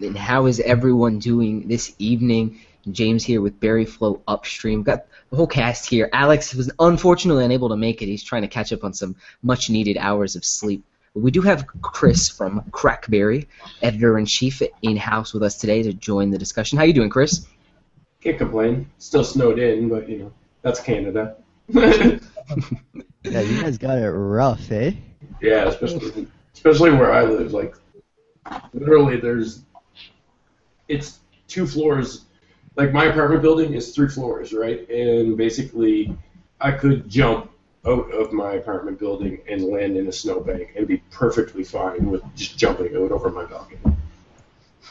and how is everyone doing this evening? James here with Barry Flow Upstream. Got the whole cast here. Alex was unfortunately unable to make it. He's trying to catch up on some much needed hours of sleep. But we do have Chris from Crackberry, editor in chief, in house with us today to join the discussion. How are you doing, Chris? Can't complain. Still snowed in, but you know that's Canada. yeah, you guys got it rough, eh? Yeah, especially especially where I live. Like literally, there's it's two floors. Like my apartment building is three floors, right? And basically, I could jump out of my apartment building and land in a snowbank and be perfectly fine with just jumping out over my balcony.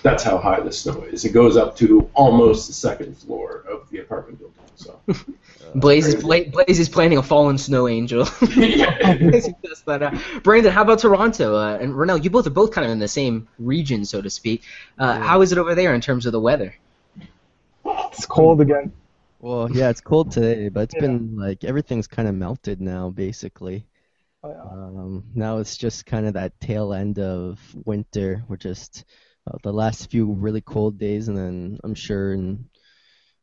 That's how high the snow is. It goes up to almost the second floor of the apartment building. So. Blaze is Bla- Blaze is planning a fallen snow angel. but, uh, Brandon, how about Toronto? Uh, and Ronell, you both are both kind of in the same region, so to speak. Uh, yeah. How is it over there in terms of the weather? It's cold again. Well, yeah, it's cold today, but it's yeah. been like everything's kind of melted now, basically. Oh, yeah. um, now it's just kind of that tail end of winter. We're just uh, the last few really cold days, and then I'm sure in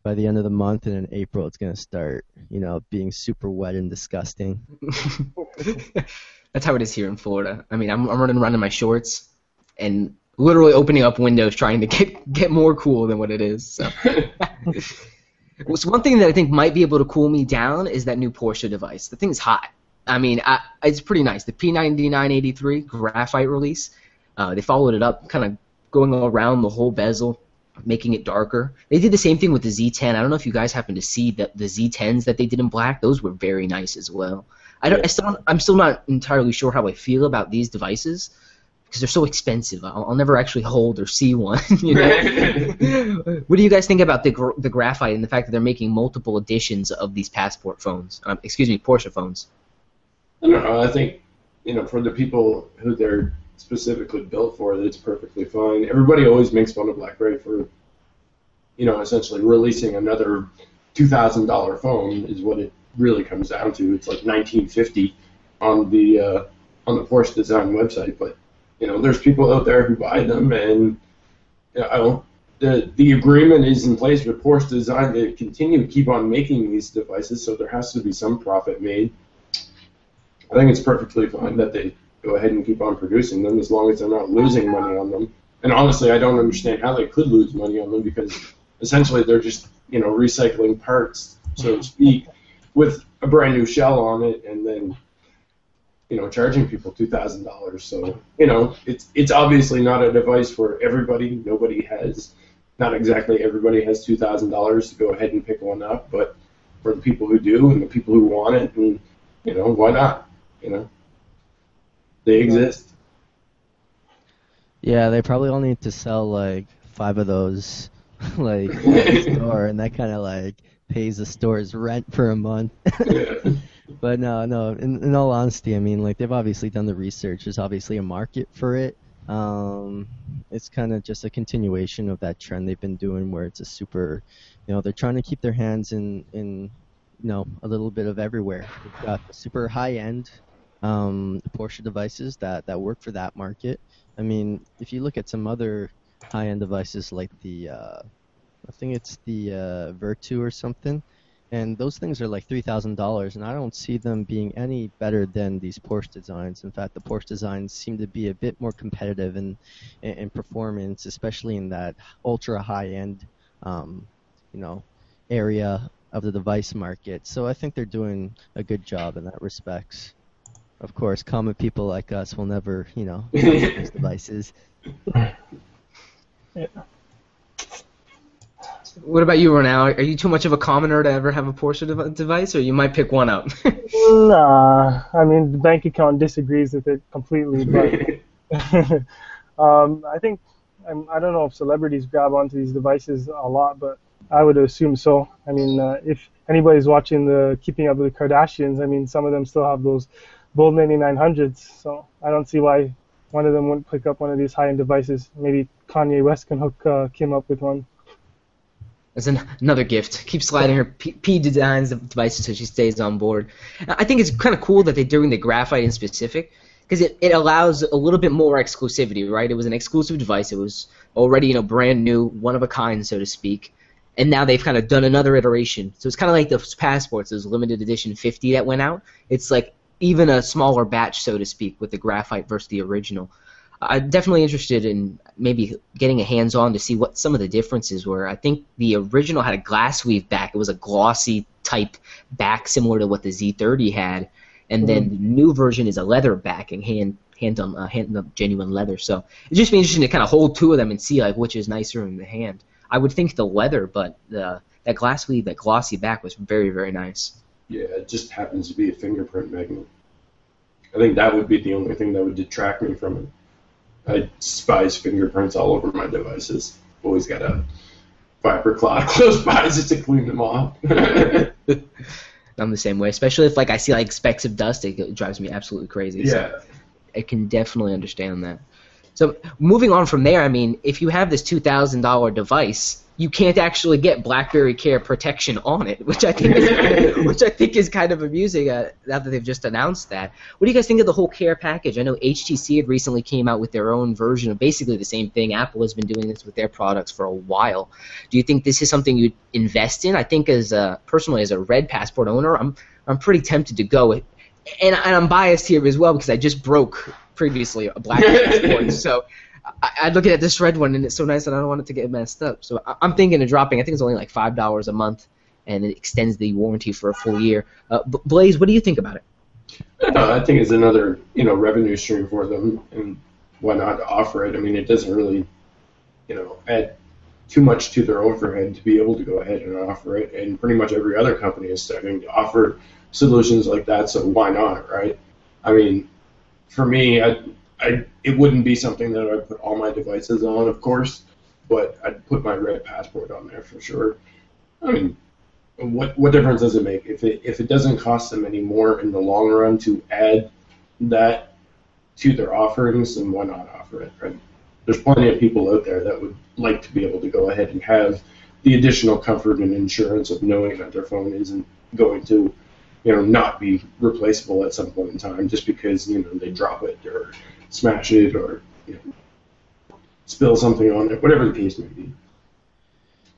by the end of the month and in April it's gonna start, you know, being super wet and disgusting. That's how it is here in Florida. I mean, I'm, I'm running around in my shorts and literally opening up windows trying to get get more cool than what it is. So. so one thing that I think might be able to cool me down is that new Porsche device. The thing's hot. I mean, I, it's pretty nice. The P9983 graphite release. Uh, they followed it up, kind of going around the whole bezel making it darker. They did the same thing with the Z10. I don't know if you guys happen to see the, the Z10s that they did in black. Those were very nice as well. I don't. I still, I'm still not entirely sure how I feel about these devices because they're so expensive. I'll, I'll, never actually hold or see one. You know? what do you guys think about the gr- the graphite and the fact that they're making multiple editions of these passport phones? Um, excuse me, Porsche phones. I don't know. I think you know for the people who they're specifically built for it, it's perfectly fine. Everybody always makes fun of BlackBerry for, you know, essentially releasing another two thousand dollar phone is what it really comes down to. It's like nineteen fifty on the uh, on the Porsche Design website, but you know, there's people out there who buy them, and you know, the the agreement is in place with Porsche Design to continue to keep on making these devices, so there has to be some profit made. I think it's perfectly fine that they go ahead and keep on producing them as long as they're not losing money on them. And honestly, I don't understand how they could lose money on them because essentially they're just you know recycling parts, so to speak, with a brand new shell on it, and then you know charging people two thousand dollars. So you know it's it's obviously not a device for everybody. Nobody has not exactly everybody has two thousand dollars to go ahead and pick one up, but for the people who do and the people who want it, and you know why not? You know. They exist. Yeah, they probably only need to sell like five of those, like the store, and that kind of like pays the store's rent for a month. but no, no. In, in all honesty, I mean, like they've obviously done the research. There's obviously a market for it. Um, it's kind of just a continuation of that trend they've been doing, where it's a super, you know, they're trying to keep their hands in in you know a little bit of everywhere. They've got super high end um, Porsche devices that, that work for that market. I mean, if you look at some other high-end devices like the, uh, I think it's the uh, Vertu or something, and those things are like three thousand dollars, and I don't see them being any better than these Porsche designs. In fact, the Porsche designs seem to be a bit more competitive in in, in performance, especially in that ultra high-end, um, you know, area of the device market. So I think they're doing a good job in that respects of course, common people like us will never, you know, use these devices. Yeah. What about you, Ronell? Are you too much of a commoner to ever have a Porsche dev- device, or you might pick one up? nah, I mean the bank account disagrees with it completely, but um, I think I'm, I do not know if celebrities grab onto these devices a lot, but I would assume so. I mean, uh, if anybody's watching the Keeping Up with the Kardashians, I mean, some of them still have those Bold 9900s. So I don't see why one of them wouldn't pick up one of these high-end devices. Maybe Kanye West can hook uh, Kim up with one. As an, another gift. Keep sliding her P, P designs of devices so she stays on board. I think it's kind of cool that they're doing the graphite in specific because it, it allows a little bit more exclusivity, right? It was an exclusive device. It was already you know brand new, one of a kind, so to speak. And now they've kind of done another iteration. So it's kind of like the passports, those limited edition 50 that went out. It's like even a smaller batch, so to speak, with the graphite versus the original. I'm definitely interested in maybe getting a hands on to see what some of the differences were. I think the original had a glass weave back. It was a glossy type back similar to what the Z30 had. And then mm-hmm. the new version is a leather backing, hand hand on uh, hand on genuine leather. So it'd just be interesting to kind of hold two of them and see like which is nicer in the hand. I would think the leather, but the that glass weave, that glossy back was very very nice. Yeah, it just happens to be a fingerprint magnet. I think that would be the only thing that would detract me from it. I despise fingerprints all over my devices. Always got a viper cloth close by just to clean them off. I'm the same way, especially if like I see like specks of dust, it, it drives me absolutely crazy. yeah. So I can definitely understand that. So moving on from there, I mean, if you have this two thousand dollar device, you can't actually get BlackBerry Care protection on it, which I think is which I think is kind of amusing. Uh, now that they've just announced that, what do you guys think of the whole Care package? I know HTC had recently came out with their own version of basically the same thing. Apple has been doing this with their products for a while. Do you think this is something you'd invest in? I think as a, personally as a Red Passport owner, I'm I'm pretty tempted to go. And, and I'm biased here as well because I just broke previously a BlackBerry passport, so I, I look at this red one and it's so nice and I don't want it to get messed up. So I, I'm thinking of dropping. I think it's only like five dollars a month, and it extends the warranty for a full year. Uh, Blaze, what do you think about it? No, I think it's another you know revenue stream for them, and why not offer it? I mean, it doesn't really you know add too much to their overhead to be able to go ahead and offer it, and pretty much every other company is starting to offer solutions like that. So why not, right? I mean, for me, I, I it wouldn't be something that I'd put all my devices on, of course, but I'd put my Red Passport on there for sure. I mean, what what difference does it make if it if it doesn't cost them any more in the long run to add that to their offerings, then why not offer it? Right? There's plenty of people out there that would like to be able to go ahead and have the additional comfort and insurance of knowing that their phone isn't going to, you know, not be replaceable at some point in time just because you know they drop it or smash it or you know, spill something on it, whatever the case may be.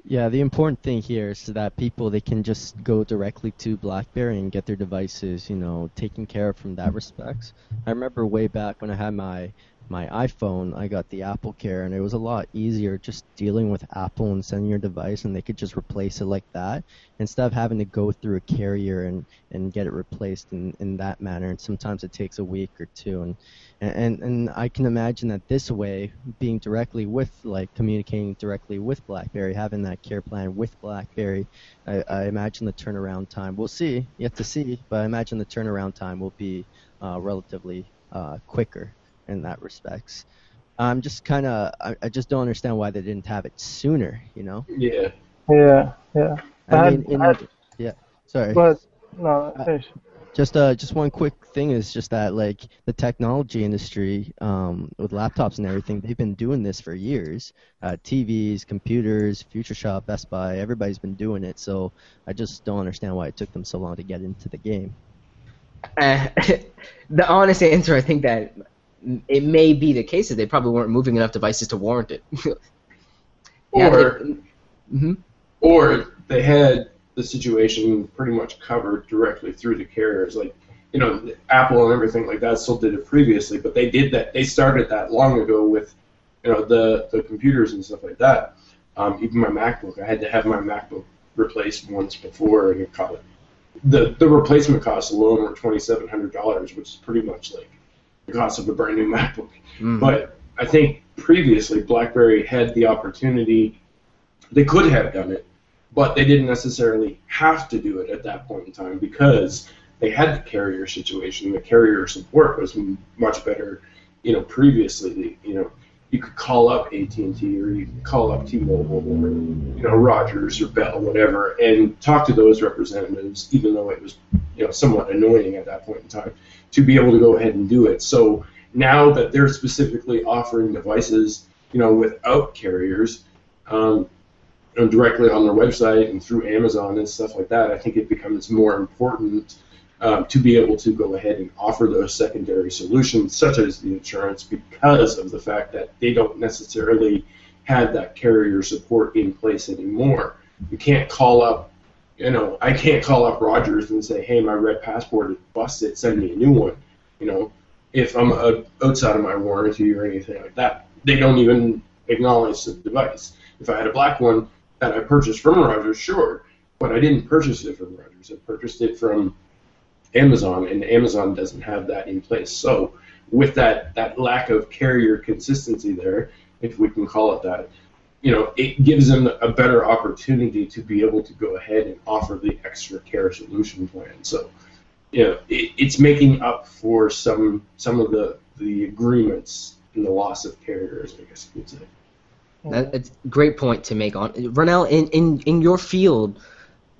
Yeah, the important thing here is that people they can just go directly to BlackBerry and get their devices, you know, taken care of from that respects. I remember way back when I had my my iPhone, I got the Apple Care, and it was a lot easier just dealing with Apple and sending your device, and they could just replace it like that instead of having to go through a carrier and, and get it replaced in, in that manner. And sometimes it takes a week or two. And, and and I can imagine that this way, being directly with like communicating directly with BlackBerry, having that care plan with BlackBerry, I, I imagine the turnaround time. We'll see, yet to see, but I imagine the turnaround time will be uh, relatively uh, quicker in that respects. I'm just kind of, I, I just don't understand why they didn't have it sooner. You know? Yeah. Yeah, yeah. I I mean, had- in, I yeah. Sorry. But no, finish. Just uh, just one quick thing is just that like the technology industry, um, with laptops and everything, they've been doing this for years. Uh, TVs, computers, Future Shop, Best Buy, everybody's been doing it. So I just don't understand why it took them so long to get into the game. Uh, the honest answer, I think that it may be the case that they probably weren't moving enough devices to warrant it. Or hmm or they had the situation pretty much covered directly through the carriers. Like, you know, Apple and everything like that still did it previously, but they did that. They started that long ago with, you know, the the computers and stuff like that. Um, even my MacBook, I had to have my MacBook replaced once before, and it cost the the replacement costs alone were twenty seven hundred dollars, which is pretty much like the cost of a brand new MacBook. Mm. But I think previously BlackBerry had the opportunity. They could have done it, but they didn't necessarily have to do it at that point in time because they had the carrier situation. The carrier support was m- much better, you know, previously. You know, you could call up AT&T or you could call up T-Mobile or you know Rogers or Bell, whatever, and talk to those representatives, even though it was you know somewhat annoying at that point in time, to be able to go ahead and do it. So now that they're specifically offering devices, you know, without carriers, um, directly on their website and through Amazon and stuff like that, I think it becomes more important um, to be able to go ahead and offer those secondary solutions, such as the insurance, because of the fact that they don't necessarily have that carrier support in place anymore. You can't call up, you know, I can't call up Rogers and say, hey, my red passport is busted, send me a new one. You know, if I'm outside of my warranty or anything like that, they don't even acknowledge the device. If I had a black one that I purchased from Rogers, sure, but I didn't purchase it from Rogers. I purchased it from Amazon, and Amazon doesn't have that in place. So with that that lack of carrier consistency there, if we can call it that, you know, it gives them a better opportunity to be able to go ahead and offer the extra care solution plan. So, you know, it, it's making up for some some of the the agreements and the loss of carriers, I guess you could say. That's a great point to make on Ronell in, in in your field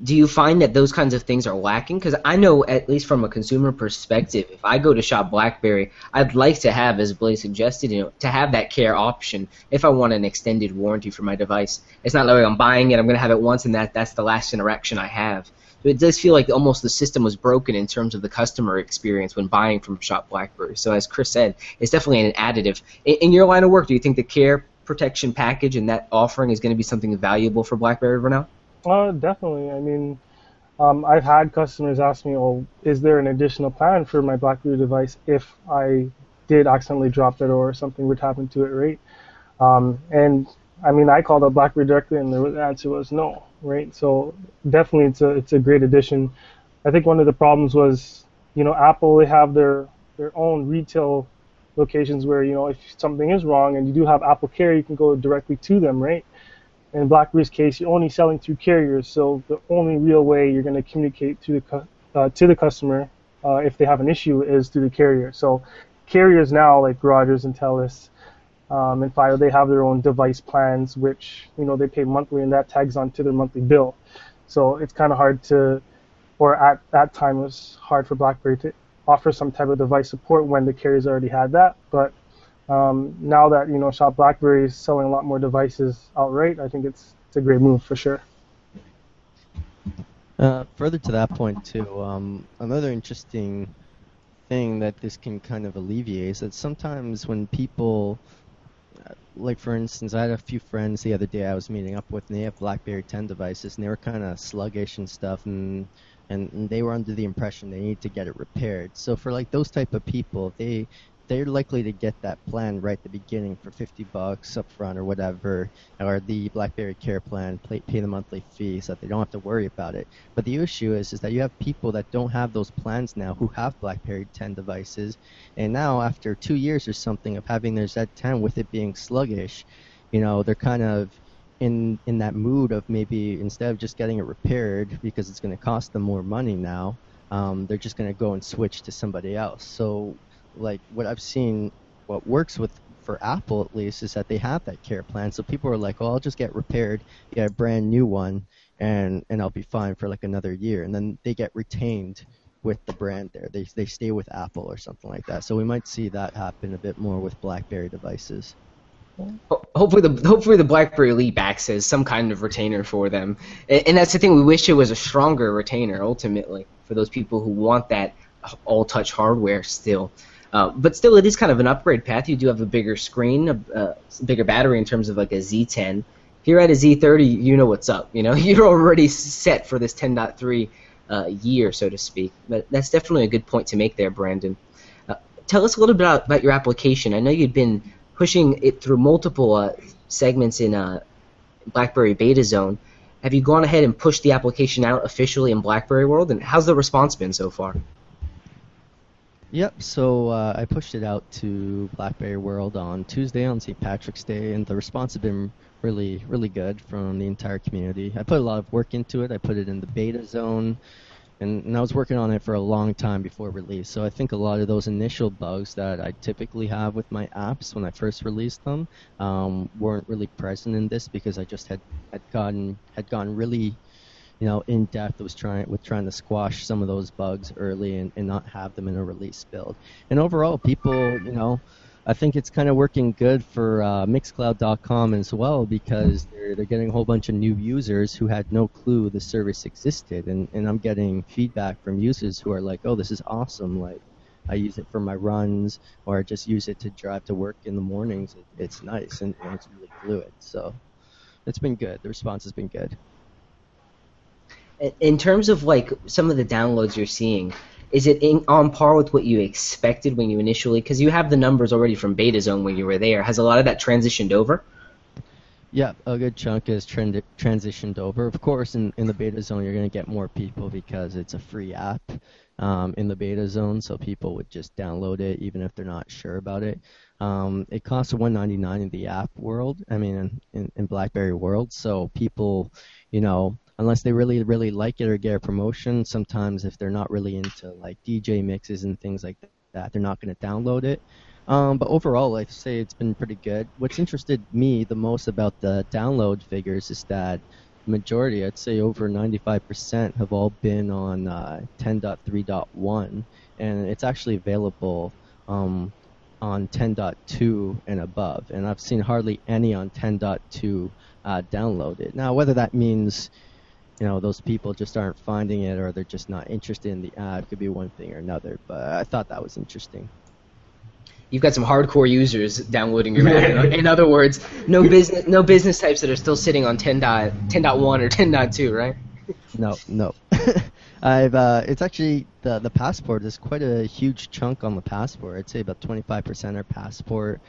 do you find that those kinds of things are lacking? Because I know, at least from a consumer perspective, if I go to shop BlackBerry, I'd like to have, as Blaze suggested, you know, to have that care option if I want an extended warranty for my device. It's not like I'm buying it, I'm going to have it once, and that that's the last interaction I have. So it does feel like almost the system was broken in terms of the customer experience when buying from shop BlackBerry. So as Chris said, it's definitely an additive. In, in your line of work, do you think the care protection package and that offering is going to be something valuable for BlackBerry for now? Uh, definitely. I mean, um, I've had customers ask me, "Oh, is there an additional plan for my BlackBerry device if I did accidentally drop it or something would happen to it, right?" Um, and I mean, I called up BlackBerry directly, and the answer was no, right? So definitely, it's a it's a great addition. I think one of the problems was, you know, Apple they have their their own retail locations where you know if something is wrong and you do have Apple Care, you can go directly to them, right? In BlackBerry's case, you're only selling through carriers, so the only real way you're going to communicate to the uh, to the customer uh, if they have an issue is through the carrier. So carriers now, like Rogers and Telus um, and Fido, they have their own device plans, which you know they pay monthly, and that tags onto their monthly bill. So it's kind of hard to, or at that time it was hard for BlackBerry to offer some type of device support when the carriers already had that, but um, now that you know Shop BlackBerry is selling a lot more devices outright, I think it's it's a great move for sure. Uh, further to that point too, um, another interesting thing that this can kind of alleviate is that sometimes when people, uh, like for instance, I had a few friends the other day I was meeting up with, and they have BlackBerry 10 devices, and they were kind of sluggish and stuff, and, and and they were under the impression they need to get it repaired. So for like those type of people, they they're likely to get that plan right at the beginning for 50 bucks up front or whatever, or the BlackBerry Care plan, pay, pay the monthly fee so that they don't have to worry about it. But the issue is, is that you have people that don't have those plans now who have BlackBerry 10 devices, and now after two years or something of having their Z10 with it being sluggish, you know, they're kind of in in that mood of maybe instead of just getting it repaired because it's going to cost them more money now, um, they're just going to go and switch to somebody else. So like what I've seen, what works with for Apple at least is that they have that care plan. So people are like, "Well, I'll just get repaired, get a brand new one, and and I'll be fine for like another year." And then they get retained with the brand there. They they stay with Apple or something like that. So we might see that happen a bit more with BlackBerry devices. Hopefully the hopefully the BlackBerry Elite acts as some kind of retainer for them, and, and that's the thing. We wish it was a stronger retainer ultimately for those people who want that uh, all-touch hardware still. Uh, but still, it is kind of an upgrade path. You do have a bigger screen, a, bigger battery in terms of like a Z10. If you're at a Z30, you know what's up. You know, you're already set for this 10.3 uh, year, so to speak. But that's definitely a good point to make there, Brandon. Uh, tell us a little bit about, about, your application. I know you'd been pushing it through multiple uh, segments in BlackBerry Beta Zone. Have you gone ahead and pushed the application out officially in BlackBerry World, and how's the response been so far? Yep, so uh, I pushed it out to BlackBerry World on Tuesday on St. Patrick's Day, and the response has been really, really good from the entire community. I put a lot of work into it. I put it in the beta zone, and, and I was working on it for a long time before release. So I think a lot of those initial bugs that I typically have with my apps when I first released them um, weren't really present in this because I just had, had gotten had gone really you know, in depth was trying with trying to squash some of those bugs early and, and not have them in a release build. And overall, people, you know, I think it's kind of working good for uh, Mixcloud.com as well because they're, they're getting a whole bunch of new users who had no clue the service existed, and, and I'm getting feedback from users who are like, "Oh, this is awesome! Like, I use it for my runs, or I just use it to drive to work in the mornings. It, it's nice and, and it's really fluid. So it's been good. The response has been good. In terms of like some of the downloads you're seeing, is it in, on par with what you expected when you initially? Because you have the numbers already from Beta Zone when you were there. Has a lot of that transitioned over? Yeah, a good chunk is trend- transitioned over. Of course, in, in the beta zone, you're going to get more people because it's a free app um, in the beta zone, so people would just download it even if they're not sure about it. Um, it costs 199 in the app world. I mean, in, in, in BlackBerry world. So people, you know, unless they really really like it or get a promotion, sometimes if they're not really into like DJ mixes and things like that, they're not going to download it. Um, but overall, I'd say it's been pretty good. What's interested me the most about the download figures is that the majority, I'd say over 95%, have all been on uh, 10.3.1, and it's actually available um, on 10.2 and above. And I've seen hardly any on 10.2 uh, downloaded. Now, whether that means you know those people just aren't finding it or they're just not interested in the app could be one thing or another. But I thought that was interesting you've got some hardcore users downloading your app. In other words, no business no business types that are still sitting on 10 10.1 or 10.2, right? No, no. I've uh, it's actually the the passport is quite a huge chunk on the passport. I'd say about 25% are passport,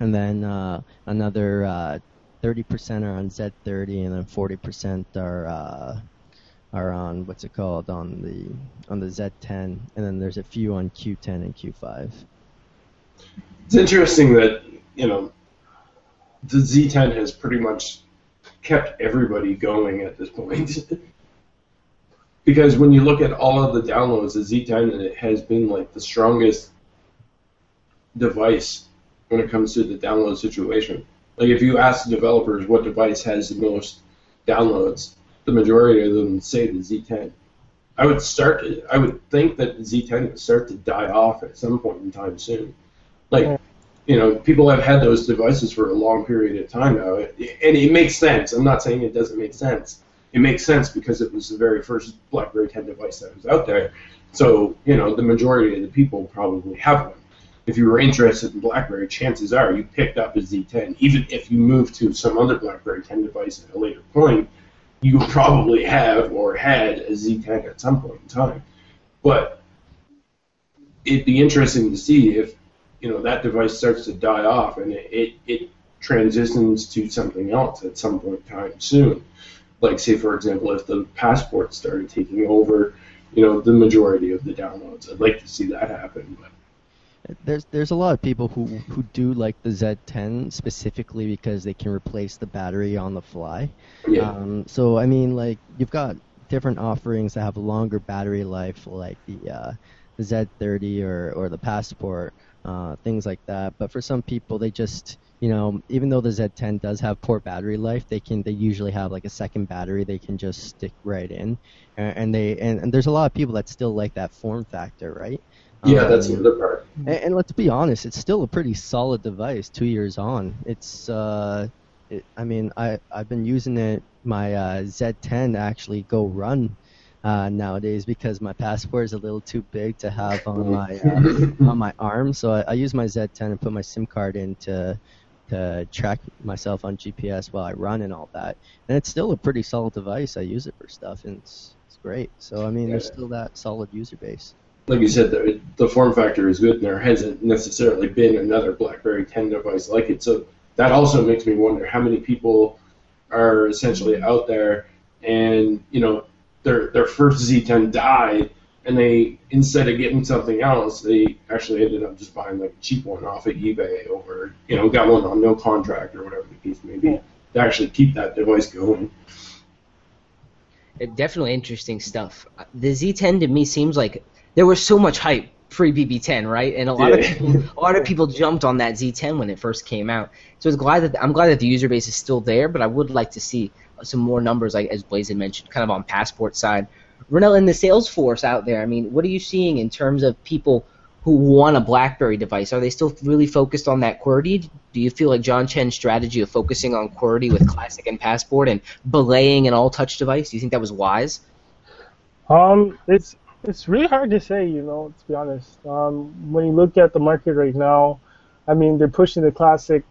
and then uh, another uh, 30% are on Z30, and then 40% are uh, are on what's it called on the on the Z10, and then there's a few on Q10 and Q5. It's interesting that you know the Z10 has pretty much kept everybody going at this point. because when you look at all of the downloads, the Z10 has been like the strongest device when it comes to the download situation. Like if you ask the developers what device has the most downloads, the majority of them say the Z10. I would start. To, I would think that the Z10 would start to die off at some point in time soon. Like, you know, people have had those devices for a long period of time now, and it makes sense. I'm not saying it doesn't make sense. It makes sense because it was the very first BlackBerry 10 device that was out there. So, you know, the majority of the people probably have one. If you were interested in BlackBerry, chances are you picked up a Z10. Even if you moved to some other BlackBerry 10 device at a later point, you probably have or had a Z10 at some point in time. But it'd be interesting to see if you know that device starts to die off and it, it, it transitions to something else at some point in time soon. Like say for example, if the passport started taking over, you know, the majority of the downloads. I'd like to see that happen. But there's there's a lot of people who who do like the Z10 specifically because they can replace the battery on the fly. Yeah. Um, so I mean, like you've got different offerings that have a longer battery life, like the uh, the Z30 or or the Passport uh, things like that. But for some people, they just you know, even though the Z10 does have poor battery life, they can they usually have like a second battery they can just stick right in, and, and they and, and there's a lot of people that still like that form factor, right? Yeah, um, that's the other part. And, and, let's be honest, it's still a pretty solid device. Two years on, it's uh, it, I mean, I I've been using it my uh, Z10 to actually go run uh, nowadays because my passport is a little too big to have on my uh, on my arm. So I, I, use my Z10 and put my SIM card in to to track myself on GPS while I run and all that. And it's still a pretty solid device. I use it for stuff, and it's it's great. So I mean, there's still that solid user base. Like you said, the, the form factor is good, and there hasn't necessarily been another BlackBerry 10 device like it. So that also makes me wonder how many people are essentially out there and you know their their first Z10 died, and they instead of getting something else, they actually ended up just buying like a cheap one off of eBay or you know got one on no contract or whatever the case may be to actually keep that device going. Definitely interesting stuff. The Z10 to me seems like there was so much hype pre BB10, right? And a lot yeah. of people, a lot of people jumped on that Z10 when it first came out. So it's glad that I'm glad that the user base is still there, but I would like to see some more numbers, like as Blaze had mentioned, kind of on passport side. Ronell, in the sales force out there, I mean, what are you seeing in terms of people who want a BlackBerry device, are they still really focused on that QWERTY? Do you feel like John Chen's strategy of focusing on QWERTY with Classic and Passport and belaying an all-touch device, do you think that was wise? Um, it's it's really hard to say, you know, to be honest. Um, when you look at the market right now, I mean, they're pushing the Classic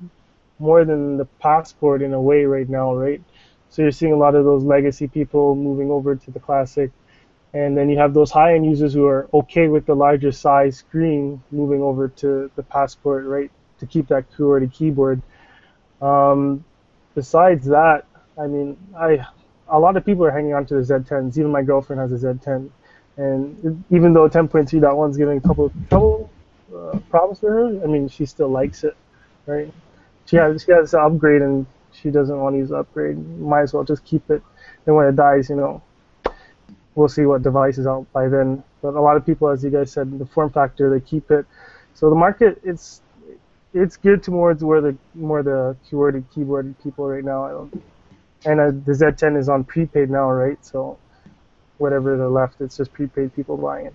more than the Passport in a way right now, right? So you're seeing a lot of those legacy people moving over to the Classic. And then you have those high-end users who are okay with the larger size screen moving over to the passport right? To keep that QWERTY keyboard. Um, besides that i mean i a lot of people are hanging on to the z10s even my girlfriend has a z10 and even though 10.3.1 is giving a couple couple uh, problems for her i mean she still likes it right she has she has to upgrade and she doesn't want to use the upgrade might as well just keep it and when it dies you know we'll see what device is out by then. But a lot of people, as you guys said, the form factor, they keep it. So the market, it's it's geared towards where the more the QWERTY keyboard people right now. And uh, the Z10 is on prepaid now, right? So whatever the left, it's just prepaid people buying it.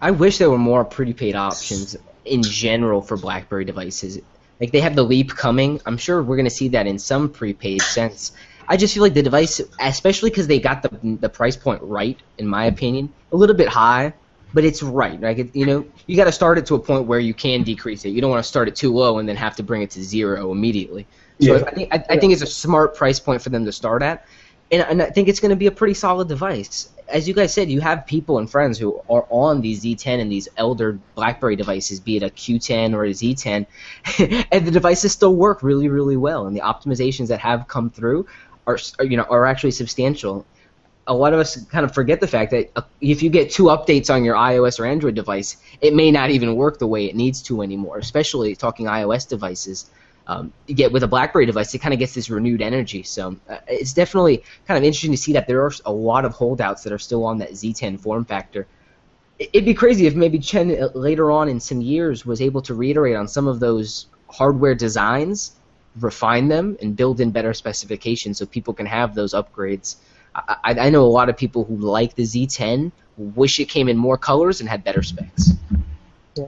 I wish there were more prepaid options in general for BlackBerry devices. Like they have the Leap coming. I'm sure we're going to see that in some prepaid sense. I just feel like the device, especially because they got the the price point right, in my opinion, a little bit high, but it's right. Like it, you know, you got to start it to a point where you can decrease it. You don't want to start it too low and then have to bring it to zero immediately. So yeah. I think I, I, think it's a smart price point for them to start at, and, and I think it's going to be a pretty solid device. As you guys said, you have people and friends who are on these Z10 and these elder BlackBerry devices, be it a Q10 or a Z10, and the devices still work really, really well. And the optimizations that have come through are you know are actually substantial. A lot of us kind of forget the fact that uh, if you get two updates on your iOS or Android device, it may not even work the way it needs to anymore. Especially talking iOS devices. Um, with a BlackBerry device, it kind of gets this renewed energy. So uh, it's definitely kind of interesting to see that there are a lot of holdouts that are still on that Z10 form factor. It'd be crazy if maybe Chen uh, later on in some years was able to reiterate on some of those hardware designs refine them and build in better specifications so people can have those upgrades. I, I know a lot of people who like the Z10 wish it came in more colors and had better specs. Yeah.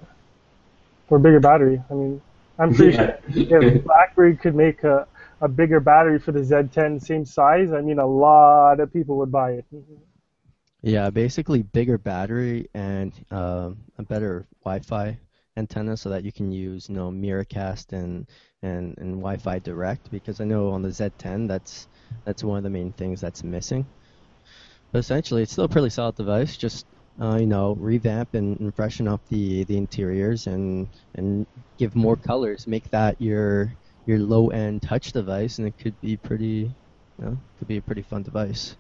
For a bigger battery. I mean, I'm pretty yeah. sure if BlackBerry could make a, a bigger battery for the Z10 same size, I mean, a lot of people would buy it. Yeah, basically bigger battery and uh, a better Wi-Fi antenna so that you can use you know Miracast and and, and Wi-Fi Direct because I know on the Z10 that's that's one of the main things that's missing. But essentially, it's still a pretty solid device. Just uh, you know, revamp and, and, freshen up the, the interiors and and give more colors. Make that your your low end touch device, and it could be pretty, you know, could be a pretty fun device.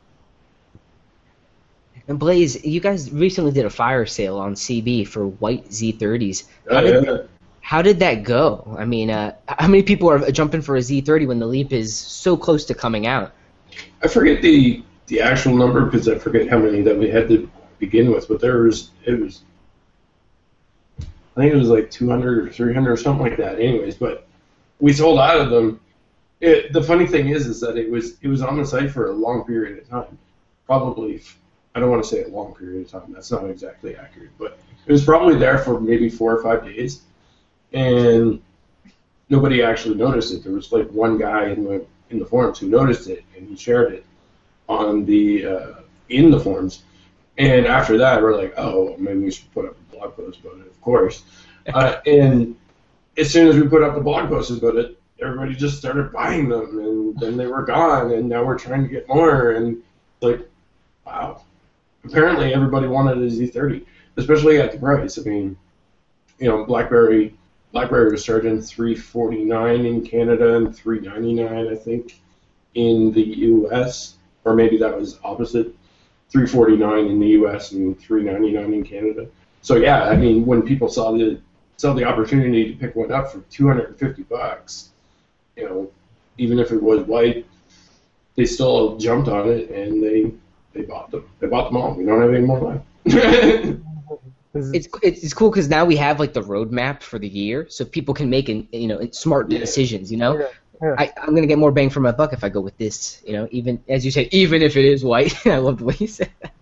And Blaze, you guys recently did a fire sale on CB for white Z30s. How, oh, did, yeah. how did that go? I mean, uh, how many people are jumping for a Z30 when the Leap is so close to coming out? I forget the the actual number because I forget how many that we had to begin with, but there was it was I think it was like 200 or 300 or something like that. Anyways, but we sold out of them. It, the funny thing is, is that it was it was on the site for a long period of time, probably I don't want to say a long period of time. That's not exactly accurate, but it was probably there for maybe four or five days, and nobody actually noticed it. There was like one guy in the in the forums who noticed it, and he shared it on the uh, in the forums. And after that, we're like, oh, maybe we should put up a blog post about it. Of course. Uh, and as soon as we put up the blog post about it, everybody just started buying them, and then they were gone. And now we're trying to get more, and like, wow, apparently everybody wanted a Z30, especially at the price. I mean, you know, BlackBerry BlackBerry was starting 349 in Canada and 399, I think, in the U.S. Or maybe that was opposite, 349 in the U.S. and 399 in Canada. So yeah, I mean, when people saw the saw the opportunity to pick one up for 250 bucks, you know, even if it was white, they still jumped on it and they they bought them. They bought them all. We don't have any more left. it's, it's it's cool because now we have like the roadmap for the year, so people can make an, you know smart decisions. You know, Yeah. I, I'm gonna get more bang for my buck if I go with this. You know, even as you said, even if it is white. I love the way you said that.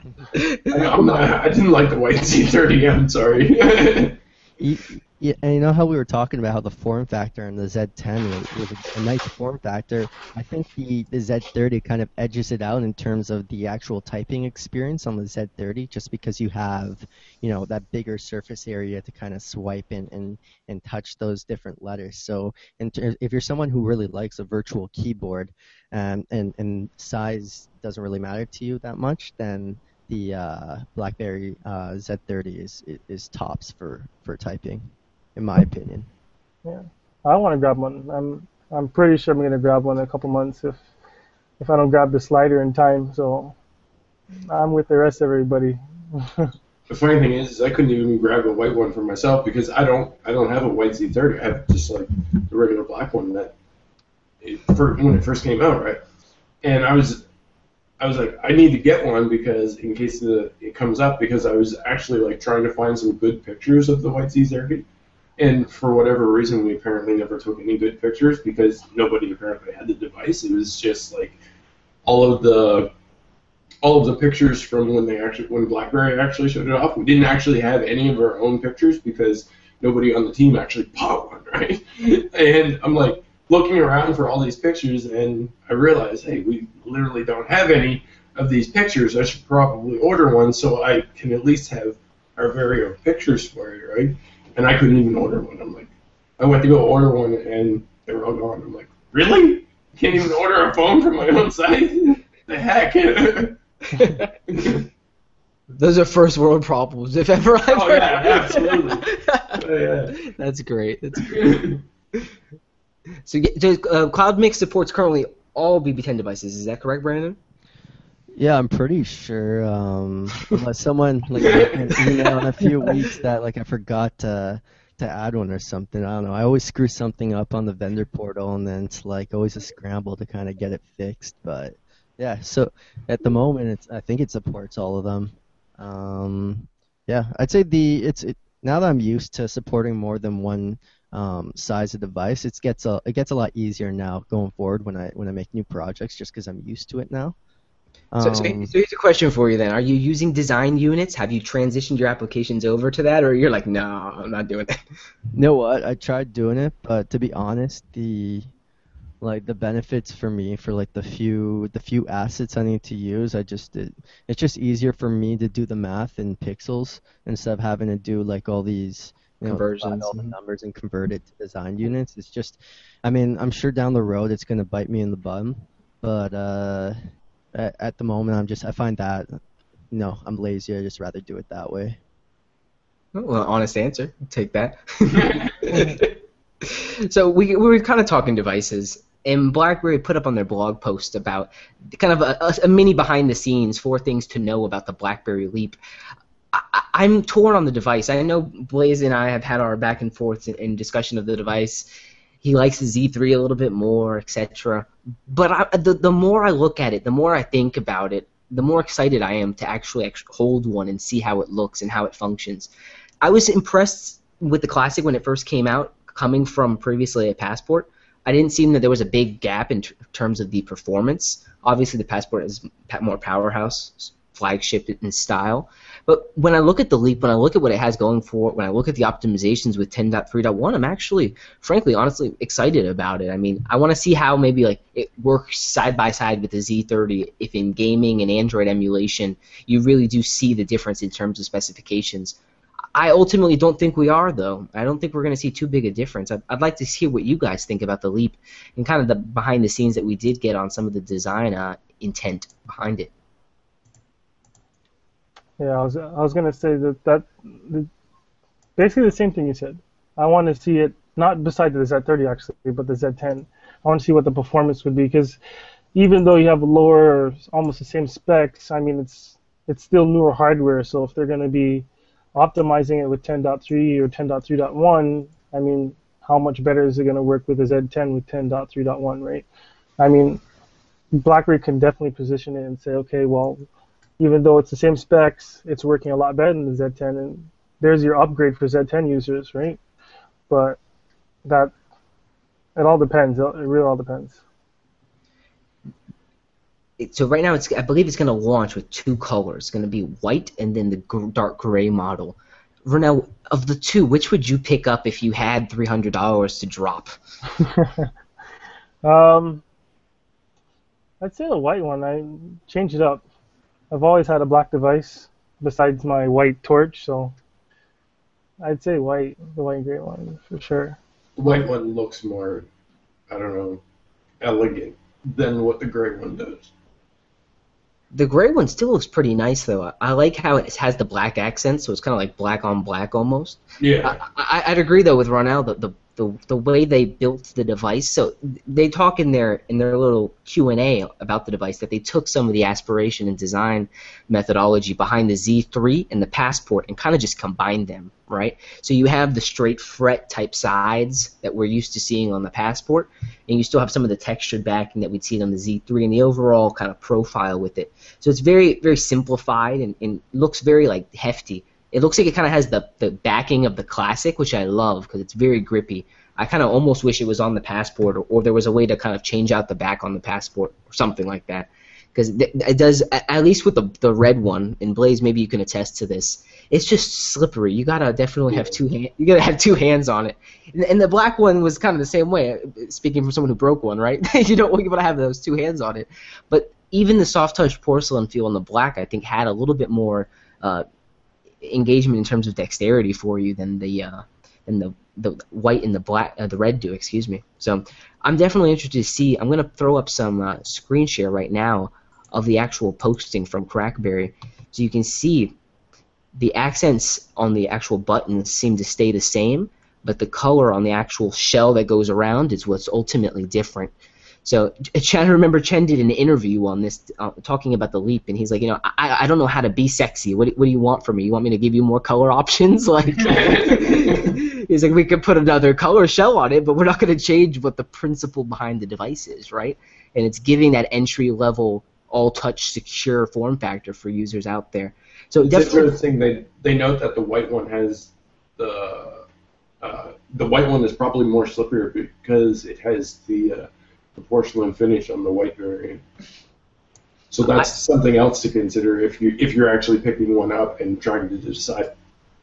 I, I'm not, I didn't like the white Z30. I'm sorry. You, yeah, and you know how we were talking about how the form factor in the Z10 was, was a, a nice form factor. I think the, the Z30 kind of edges it out in terms of the actual typing experience on the Z30, just because you have, you know, that bigger surface area to kind of swipe and, and, and touch those different letters. So, ter- if you're someone who really likes a virtual keyboard, and and, and size doesn't really matter to you that much, then the uh, BlackBerry uh, Z30 is is tops for for typing, in my opinion. Yeah, I want to grab one. I'm I'm pretty sure I'm gonna grab one in a couple months if if I don't grab the slider in time. So I'm with the rest of everybody. the funny thing is, is I couldn't even grab a white one for myself because I don't I don't have a white Z30. I have just like the regular black one that it, for, when it first came out, right? And I was I was like, I need to get one because in case the it comes up because I was actually like trying to find some good pictures of the white Z30. And for whatever reason, we apparently never took any good pictures because nobody apparently had the device. It was just like all of the all of the pictures from when they actually when BlackBerry actually showed it off. We didn't actually have any of our own pictures because nobody on the team actually bought one, right? And I'm like looking around for all these pictures, and I realize, hey, we literally don't have any of these pictures. I should probably order one so I can at least have our very own pictures for it, right? And I couldn't even order one. I'm like, I went to go order one, and they were all gone. I'm like, really? Can't even order a phone from my own site? the heck? Those are first world problems, if ever I've Oh, heard. yeah, absolutely. yeah. That's great. That's great. So, uh, CloudMix supports currently all BB10 devices. Is that correct, Brandon? Yeah, I'm pretty sure. Um, unless someone like in a few weeks that like I forgot to to add one or something. I don't know. I always screw something up on the vendor portal, and then it's like always a scramble to kind of get it fixed. But yeah, so at the moment, it's I think it supports all of them. Um, yeah, I'd say the it's it, now that I'm used to supporting more than one um, size of device, it gets a it gets a lot easier now going forward when I when I make new projects, just because I'm used to it now. So, so, Um, so here's a question for you then. Are you using design units? Have you transitioned your applications over to that, or you're like, no, I'm not doing that? You know what? I tried doing it, but to be honest, the like the benefits for me for like the few the few assets I need to use, I just it, it's just easier for me to do the math in pixels instead of having to do like all these you know, Conversions, all the numbers and convert it to design units. It's just, I mean, I'm sure down the road it's gonna bite me in the bum, but uh, at, at the moment I'm just I find that no, I'm lazy. I just rather do it that way. Oh, well, honest answer. Take that. so we, we were kind of talking devices, and BlackBerry put up on their blog post about kind of a, a, a mini behind the scenes, four things to know about the BlackBerry Leap. I, I- I'm torn on the device. I know Blaze and I have had our back and forths in, in discussion of the device. He likes the Z3 a little bit more, etc. But I, the, the more I look at it, the more I think about it, the more excited I am to actually, hold one and see how it looks and how it functions. I was impressed with the Classic when it first came out, coming from previously a Passport. I didn't see that there was a big gap in terms of the performance. Obviously, the Passport is more powerhouse, flagship in style. But when I look at the Leap, when I look at what it has going for when I look at the optimizations with 10.3.1, I'm actually, frankly, honestly excited about it. I mean, I want to see how maybe like it works side by side with the Z30. If in gaming and Android emulation, you really do see the difference in terms of specifications. I ultimately don't think we are, though. I don't think we're going to see too big a difference. I'd, I'd like to hear what you guys think about the Leap and kind of the behind the scenes that we did get on some of the design uh, intent behind it. Yeah, I was I was gonna say that that the, basically the same thing you said. I want to see it not beside the Z30 actually, but the Z10. I want to see what the performance would be because even though you have lower, almost the same specs, I mean it's it's still newer hardware. So if they're gonna be optimizing it with 10.3 or 10.3.1, I mean how much better is it gonna work with the Z10 with 10.3.1, right? I mean BlackBerry can definitely position it and say, okay, well, even though it's the same specs, it's working a lot better than the Z10, and there's your upgrade for Z10 users, right? But that It all depends. It really all depends. So right now, it's I believe it's going to launch with two colors. It's going to be white and then the gr- dark gray model. Ronell, of the two, which would you pick up if you had three hundred dollars to drop? um, I'd say the white one. I change it up. I've always had a black device besides my white torch, so I'd say white, the white and gray one for sure. The white one looks more, I don't know, elegant than what the gray one does. The gray one still looks pretty nice though. I, I like how it has the black accent, so it's kind of like black on black almost. Yeah. I, I, I'd agree though with Ronell the, the the the way they built the device. So they talk in their in their little Q and A about the device that they took some of the aspiration and design methodology behind the Z3 and the Passport and kind of just combined them, right? So you have the straight fret type sides that we're used to seeing on the Passport, and you still have some of the textured backing that we'd see on the Z3 and the overall kind of profile with it. So it's very very simplified and, and looks very like hefty. It looks like it kind of has the, the backing of the classic, which I love because it's very grippy. I kind of almost wish it was on the passport, or, or there was a way to kind of change out the back on the passport, or something like that. Because it does, at least with the the red one, and Blaze, maybe you can attest to this. It's just slippery. You gotta definitely have two hand, you gotta have two hands on it. And, and the black one was kind of the same way. Speaking from someone who broke one, right? you don't want to have those two hands on it. But even the soft touch porcelain feel on the black, I think, had a little bit more. Uh, engagement in terms of dexterity for you than the uh, than the the white and the black uh, the red do. Excuse me. So I'm definitely interested to see. I'm gonna throw up some uh, screen share right now of the actual posting from Crackberry, so you can see the accents on the actual buttons seem to stay the same, but the color on the actual shell that goes around is what's ultimately different. So Chen, I remember Chen did an interview on this, uh, talking about the leap, and he's like, you know, I, I don't know how to be sexy. What, what do you want from me? You want me to give you more color options? Like, he's like, we could put another color shell on it, but we're not going to change what the principle behind the device is, right? And it's giving that entry level, all touch secure form factor for users out there. So it's definitely, interesting. They they note that the white one has the uh, the white one is probably more slippery because it has the uh, the porcelain finish on the white variant. So that's I- something else to consider if you if you're actually picking one up and trying to decide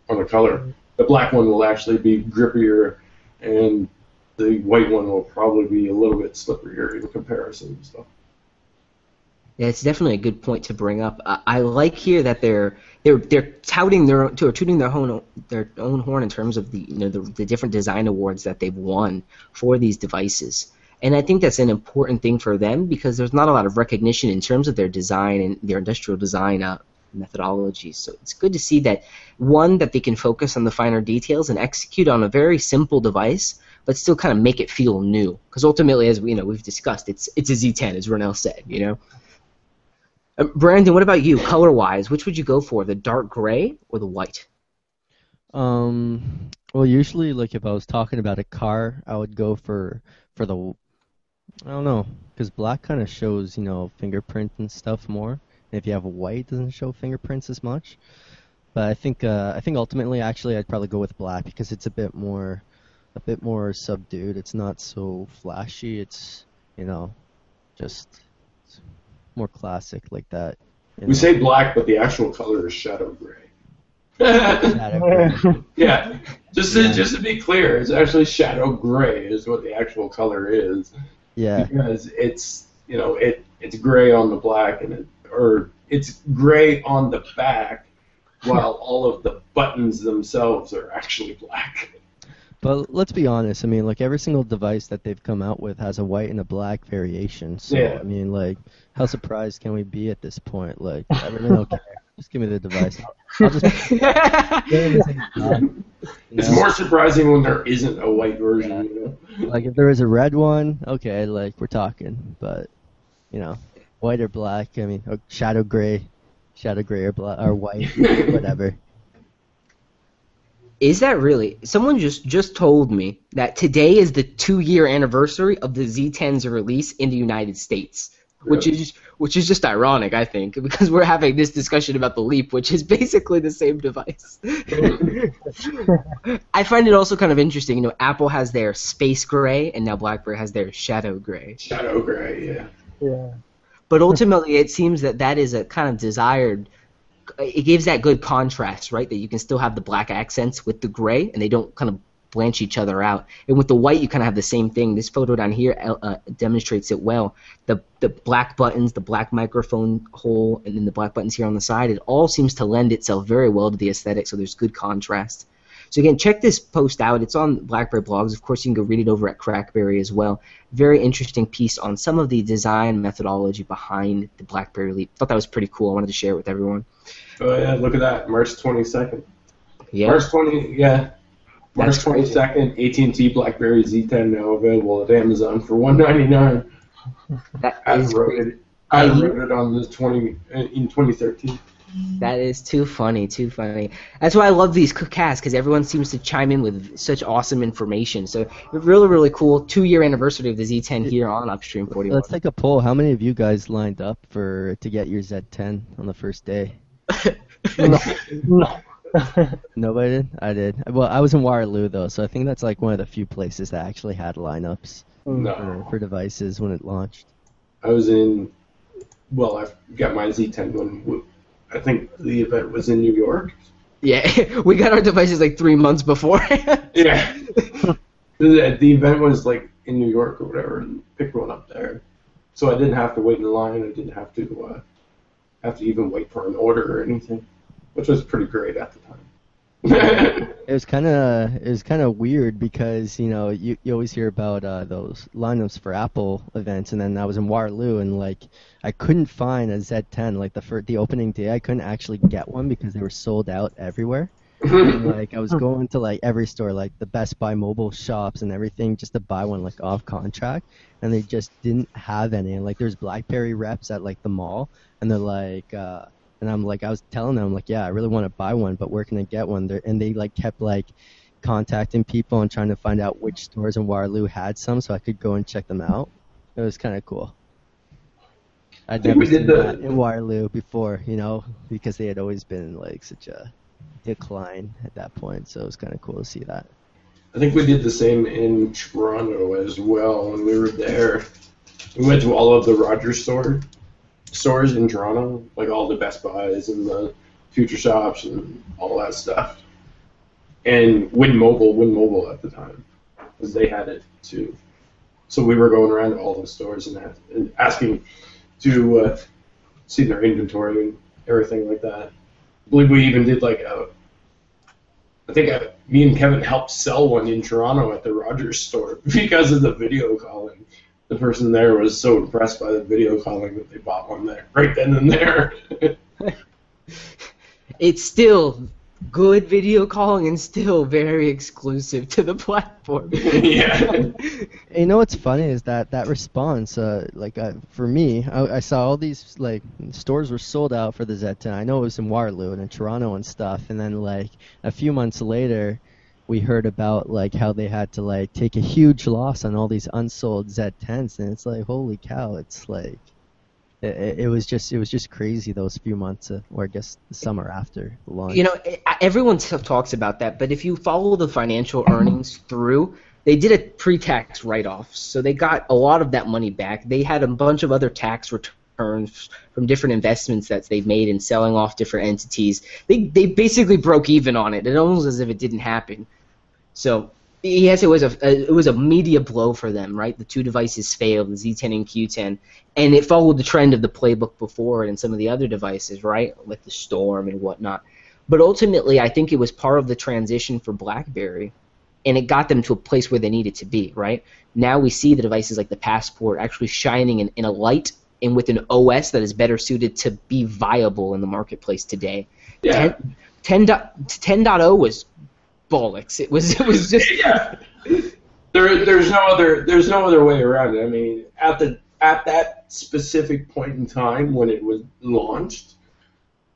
on a color. The black one will actually be grippier, and the white one will probably be a little bit slipperier in comparison. So Yeah, it's definitely a good point to bring up. I, I like here that they're they're they're touting their own, or tooting their own their own horn in terms of the you know the, the different design awards that they've won for these devices. And I think that's an important thing for them because there's not a lot of recognition in terms of their design and their industrial design uh, methodologies. So it's good to see that one that they can focus on the finer details and execute on a very simple device, but still kind of make it feel new. Because ultimately, as we you know we've discussed, it's it's a Z10, as Ronell said. You know. Uh, Brandon, what about you? Color wise, which would you go for, the dark gray or the white? Um, well, usually, like if I was talking about a car, I would go for for the I don't know, because black kind of shows you know fingerprint and stuff more. And if you have white, it doesn't show fingerprints as much. But I think uh, I think ultimately, actually, I'd probably go with black because it's a bit more a bit more subdued. It's not so flashy. It's you know just it's more classic like that. we know. say black, but the actual color is shadow gray. Shadow gray. Yeah, just to, just to be clear, it's actually shadow gray is what the actual color is yeah. because it's you know it it's gray on the black and it or it's gray on the back while all of the buttons themselves are actually black. But let's be honest. I mean, like every single device that they've come out with has a white and a black variation. So Yeah. I mean, like, how surprised can we be at this point? Like, I really don't care. Just give me the device. I'll just you It's know? more surprising when there isn't a white version. You know? like if there is a red one, okay, like we're talking. But you know, white or black. I mean, or shadow gray, shadow gray or black or white, whatever. Is that really? Someone just just told me that today is the two year anniversary of the Z10's release in the United States. Which Really? is which is just ironic, I think, because we're having this discussion about the Leap, which is basically the same device. I find it also kind of interesting. You know, Apple has their Space Gray, and now BlackBerry has their Shadow Gray. Shadow Gray, yeah. Yeah. But ultimately, it seems that that is a kind of desired. It gives that good contrast, right? That you can still have the black accents with the gray, and they don't kind of blanch each other out. And with the white, you kind of have the same thing. This photo down here uh, uh, demonstrates it well. The the black buttons, the black microphone hole, and then the black buttons here on the side. It all seems to lend itself very well to the aesthetic. So there's good contrast. So again, check this post out. It's on BlackBerry blogs. Of course, you can go read it over at Crackberry as well. Very interesting piece on some of the design methodology behind the BlackBerry Leap. Thought that was pretty cool. I wanted to share it with everyone. Oh yeah, look at that, March 22nd. Yeah. March 20, yeah. March 22nd, AT&T BlackBerry Z10 now available at Amazon for 199. That I is, wrote it. I Uh, wrote it on the 20 in 2013. that is too funny, too funny. That's why I love these casts because everyone seems to chime in with such awesome information. So really, really cool. Two year anniversary of the Z10 here on Upstream 41. Let's take a poll. How many of you guys lined up for to get your Z10 on the first day? No. no. Nobody did. I did. Well, I was in Waterloo though, so I think that's like one of the few places that actually had lineups No. for, for devices when it launched. I was in, well, I got my Z10 when I think the event was in New York. yeah, we got our devices like three months before. Yeah. the, the event was like in New York or whatever, and picked one up there. So I didn't have to wait in line. I didn't have to uh, have to even wait for an order or anything, which was pretty great at the time. It was kind of it was kind of weird because you know you, you always hear about uh, those lineups for Apple events, and then I was in Waterloo and like I couldn't find a Z10 like the fir- the opening day I couldn't actually get one because they were sold out everywhere. And, like I was going to like every store, like the Best Buy mobile shops and everything, just to buy one like off contract, and they just didn't have any. And like there's BlackBerry reps at like the mall, and they're like, uh, and I'm like, I was telling them like, yeah, I really want to buy one, but where can I get one? They're, and they like kept like contacting people and trying to find out which stores in Waterloo had some, so I could go and check them out. It was kind of cool. I'd think never we did seen the- that in Waterloo before, you know, because they had always been like such a decline at that point. So it was kind of cool to see that. I think we did the same in Toronto as well when we were there. We went to all of the Rogers store stores in Toronto, like all the Best Buys and the Future Shops and all that stuff. And Wind Mobile, Wind Mobile at the time, because they had it too. So we were going around to all those stores and, and asking to uh, see their inventory and everything like that. I believe we even did like a I think I, me and Kevin helped sell one in Toronto at the Rogers store because of the video calling. The person there was so impressed by the video calling that they bought one there right then and there. it's still good video calling and still very exclusive to the platform. yeah. You know what's funny is that that response, uh, like uh, for me, I, I saw all these like stores were sold out for the Z10. I know it was in Waterloo and in Toronto and stuff, and then like a few months later, we heard about like how they had to like take a huge loss on all these unsold Z10s, and it's like holy cow, it's like. It, it- was just it was just crazy those few months, or I guess the summer after launch. You know, everyone talks about that, but if you follow the financial earnings through, they did a pre-tax write-off, so they got a lot of that money back. They had a bunch of other tax returns from different investments that they've made in selling off different entities. They they basically broke even on it. It almost as if it didn't happen. So yes, it was a, it was a media blow for them, right? The two devices failed, the Z10 and Q10, and it followed the trend of the playbook before it and some of the other devices, right, like the Storm and whatnot. But ultimately, I think it was part of the transition for BlackBerry, and it got them to a place where they needed to be, right? Now we see the devices like the Passport actually shining in, in a light and with an OS that is better suited to be viable in the marketplace today. Yeah. 10, 10, 10.0 was bollocks. It was it was just yeah. There, there's no other, there's no other way around it. I mean, at the at that specific point in time when it was launched,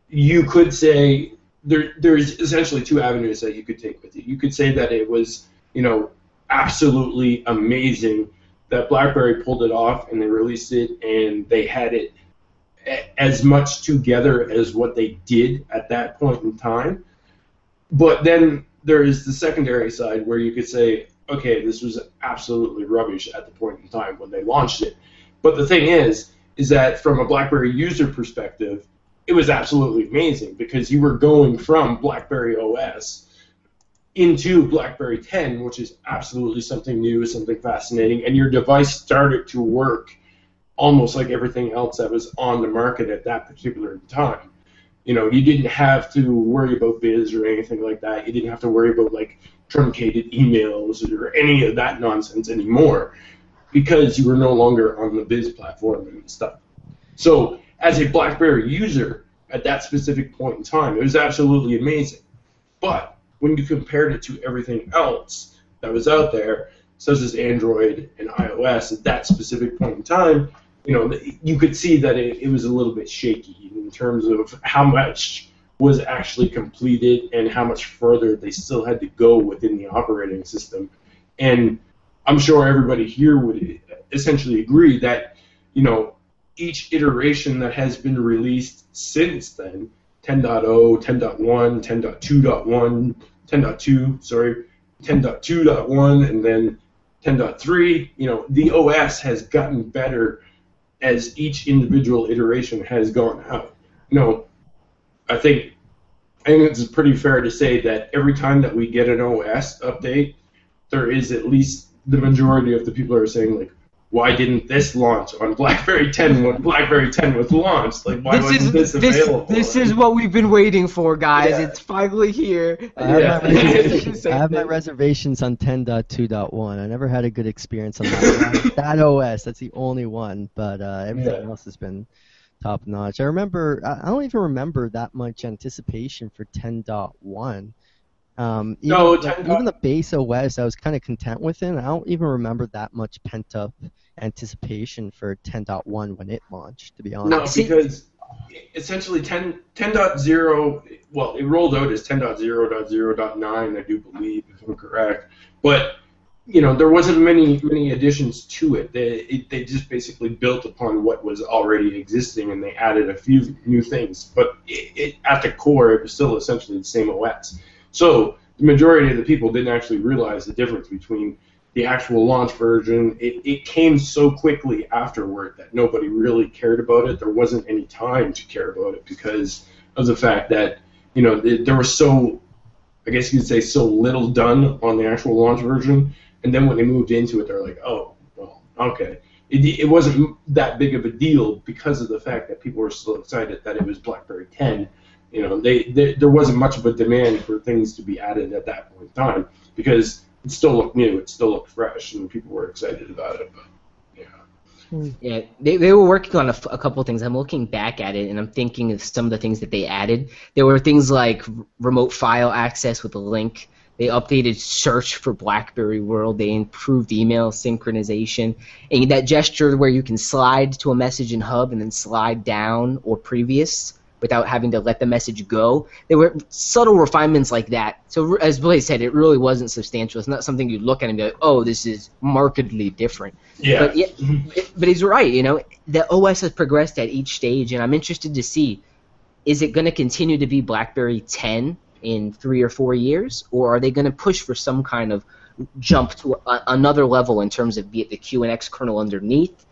you could say there, there's essentially two avenues that you could take with it. You could say that it was, you know, absolutely amazing that BlackBerry pulled it off and they released it and they had it as much together as what they did at that point in time. But then there is the secondary side where you could say, okay, this was absolutely rubbish at the point in time when they launched it. But the thing is, is that from a BlackBerry user perspective, it was absolutely amazing because you were going from BlackBerry OS into BlackBerry 10, which is absolutely something new, something fascinating, and your device started to work almost like everything else that was on the market at that particular time. You know, you didn't have to worry about BIS or anything like that. You didn't have to worry about like truncated emails or any of that nonsense anymore because you were no longer on the BIS platform and stuff. So, as a BlackBerry user at that specific point in time, it was absolutely amazing. But when you compared it to everything else that was out there, such as Android and iOS at that specific point in time, you know, you could see that it, it was a little bit shaky in terms of how much was actually completed and how much further they still had to go within the operating system. And I'm sure everybody here would essentially agree that, you know, each iteration that has been released since then 10.0, 10.1, 10.2.1, 10.2, sorry, 10.2.1, and then 10.3, you know, the OS has gotten better as each individual iteration has gone out. Know, I think I think it's pretty fair to say that every time that we get an OS update, there is at least the majority of the people are saying like, why didn't this launch on BlackBerry 10 when BlackBerry 10 was launched? Like, why this wasn't is, this this, available? this is what we've been waiting for, guys. Yeah. It's finally here. I have, Yeah. my reservations, I have my reservations on 10.2.1. I never had a good experience on that. that OS, that's the only one, but uh, everything Yeah. else has been top notch. I remember, I I don't even remember that much anticipation for 10.1. Um, even, No, like, 10. even the base OS, I was kind of content with it. I don't even remember that much pent up anticipation for 10.1 when it launched, to be honest. No, because essentially 10, 10.0, well, it rolled out as 10.0.0.9, I do believe, if I'm correct. But, you know, there wasn't many many additions to it. They, it, they just basically built upon what was already existing and they added a few new things. But it, it, at the core, it was still essentially the same OS. So the majority of the people didn't actually realize the difference between the actual launch version. It, it came so quickly afterward that nobody really cared about it. There wasn't any time to care about it because of the fact that you know th- there was so, I guess you could say, so little done on the actual launch version. And then when they moved into it, they're like, oh, well, okay. It, it wasn't that big of a deal because of the fact that people were so excited that it was BlackBerry 10. You know, they, they there wasn't much of a demand for things to be added at that point in time because it still looked new, it still looked fresh, and people were excited about it. But yeah, hmm. Yeah, they, they were working on a, f- a couple of things. I'm looking back at it and I'm thinking of some of the things that they added. There were things like remote file access with a link. They updated search for BlackBerry World. They improved email synchronization. And that gesture where you can slide to a message in Hub and then slide down or previous without having to let the message go. There were subtle refinements like that. So as Blaze said, it really wasn't substantial. It's not something you'd look at and be like, oh, this is markedly different. yeah, But yeah, but he's right. You know, the OS has progressed at each stage, and I'm interested to see is it going to continue to be BlackBerry 10 in three or four years, or are they going to push for some kind of jump to a, another level in terms of be it the QNX kernel underneath